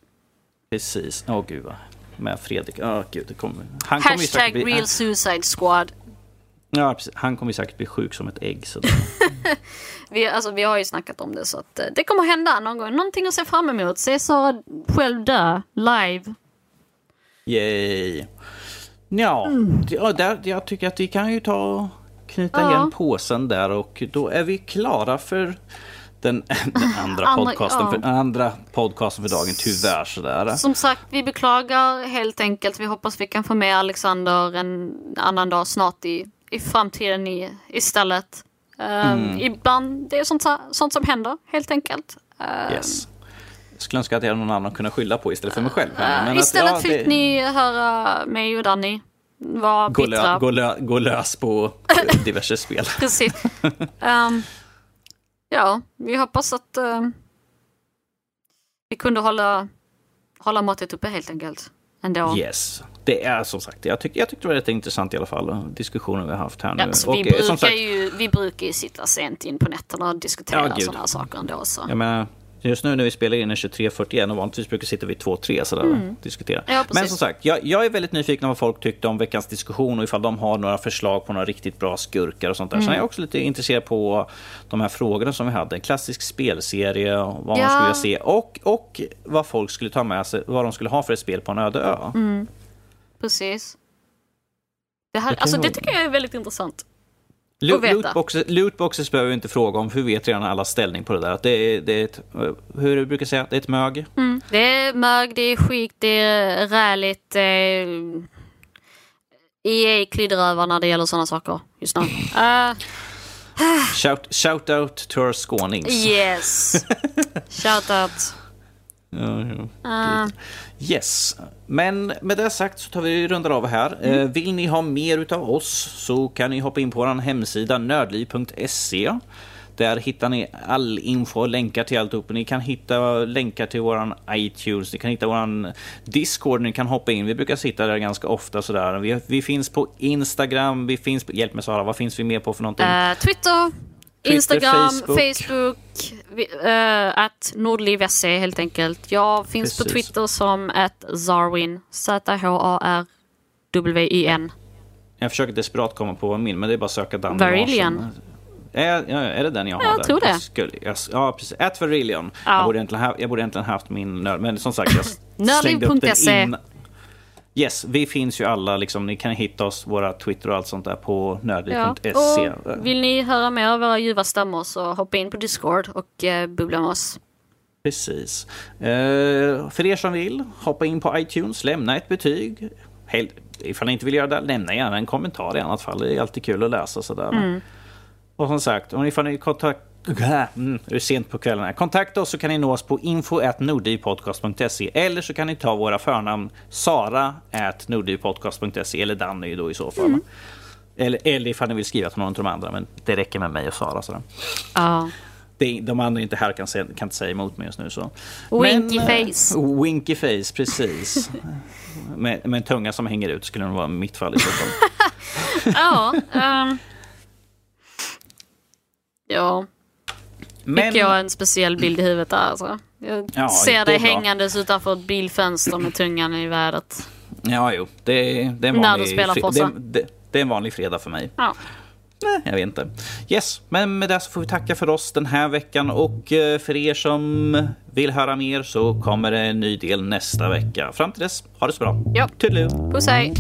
Precis. Åh oh, gud vad. Med Fredrik. Åh oh, gud. Det kommer... Han Hashtag kommer bli... real suicide squad. Ja, precis. Han kommer säkert bli sjuk som ett ägg. Vi, alltså, vi har ju snackat om det så att eh, det kommer hända någon gång. Någonting att se fram emot. Se Sara själv dö live. Yay. Ja, mm. där, jag tycker att vi kan ju ta knyta ja. igen påsen där och då är vi klara för den, den andra, podcasten, ja. för, andra podcasten för dagen, tyvärr sådär. Som sagt, vi beklagar helt enkelt. Vi hoppas vi kan få med Alexander en annan dag snart i, i framtiden i, istället. Um, mm. Ibland, det är sånt, sånt som händer helt enkelt. Um, yes. Jag skulle önska att jag hade någon annan att kunna skylla på istället för mig själv. Men istället att, ja, fick det... ni höra mig och Danny vara gå, lö, gå, lö, gå lös på diverse spel. Precis. Um, ja, vi hoppas att uh, vi kunde hålla, hålla måttet uppe helt enkelt. Ändå. Yes det är som sagt, jag, tyck, jag tyckte det var rätt intressant i alla fall. Diskussionen vi har haft här nu. Alltså, och, vi, brukar sagt, ju, vi brukar ju sitta sent in på nätterna och diskutera ja, sådana här saker ändå. Så. Jag menar, Just nu när vi spelar in är 23.41 och vanligtvis brukar vi sitta vid 2-3 sådär mm. diskutera. Ja, Men som sagt, jag, jag, är väldigt nyfiken på vad folk tyckte om veckans diskussion och ifall de har några förslag på några riktigt bra skurkar och sånt där. Mm. Sen är jag också lite intresserad på de här frågorna som vi hade. En klassisk spelserie, vad ja. man skulle se och, och vad folk skulle ta med sig, vad de skulle ha för ett spel på en öde ö. Mm. Precis. Det, här, alltså, det tycker jag är väldigt intressant. Lootboxes, lootboxes behöver vi inte fråga om, för vi vet redan alla ställning på det där. Det är, det är ett, hur du brukar säga, det är ett mög. Mm, det är mög, det är skit, det är räligt. Eh, EA klidrar över när det gäller sådana saker just nu. Uh, shout, shout out to our skånings. Yes. shout out. Uh. Yes, men med det sagt så tar vi rundar av här. Mm. Eh, vill ni ha mer utav oss så kan ni hoppa in på vår hemsida nördliv.se. Där hittar ni all info och länkar till alltihop. Ni kan hitta länkar till våran iTunes, ni kan hitta våran Discord, ni kan hoppa in. Vi brukar sitta där ganska ofta sådär. Vi, vi finns på Instagram, vi finns på, hjälp mig Sara, vad finns vi mer på för någonting? Uh, Twitter, Twitter, Instagram, Facebook, Facebook uh, att nordliv.se helt enkelt. Jag finns Precis. på Twitter som att Zarwin. Z-H-A-R-W-I-N. Jag försöker desperat komma på min, men det är bara att söka Dan Varillion. Är, är det den jag har? Jag där? tror det. Skulle, jag, ja, precis. At Varillion. Ja. Jag, borde egentligen ha, jag borde egentligen haft min nörd, men som sagt, jag slängde upp den innan. Yes, vi finns ju alla. Liksom, ni kan hitta oss, våra Twitter och allt sånt där på nördliv.se. Ja. Vill ni höra mer av våra ljuva stämmor så hoppa in på Discord och eh, bubbla med oss. Precis. Eh, för er som vill, hoppa in på iTunes, lämna ett betyg. Helt, ifall ni inte vill göra det, lämna gärna en kommentar i annat fall. Det är alltid kul att läsa sådär. Mm. Och som sagt, om ni får kontakt Mm, det är sent på kvällen här. Kontakta oss så kan ni nå oss på info.nordivpodcast.se eller så kan ni ta våra förnamn Sara at nordivpodcast.se eller Danny då i så fall. Mm. Eller, eller ifall ni vill skriva till någon av de andra, men det räcker med mig och Sara. Sådär. Ja. Det, de andra inte här kan, se, kan inte säga emot mig just nu. Så. Winky men, face. Uh, winky face, precis. med, med en tunga som hänger ut skulle det vara mitt fall i så fall. ja. Um, ja. Men... Fick jag en speciell bild i huvudet där alltså. Jag ja, ser dig hängandes utanför ett bilfönster med tungan i vädret. Ja, jo. Det, det, är en vanlig, När du spelar Forza. Det, det, det, är en vanlig fredag för mig. Ja. Nej, jag vet inte. Yes, men med det så får vi tacka för oss den här veckan och eh, för er som vill höra mer så kommer det en ny del nästa vecka. Fram till dess, ha det så bra. Ja. Toodaloo. Puss hej.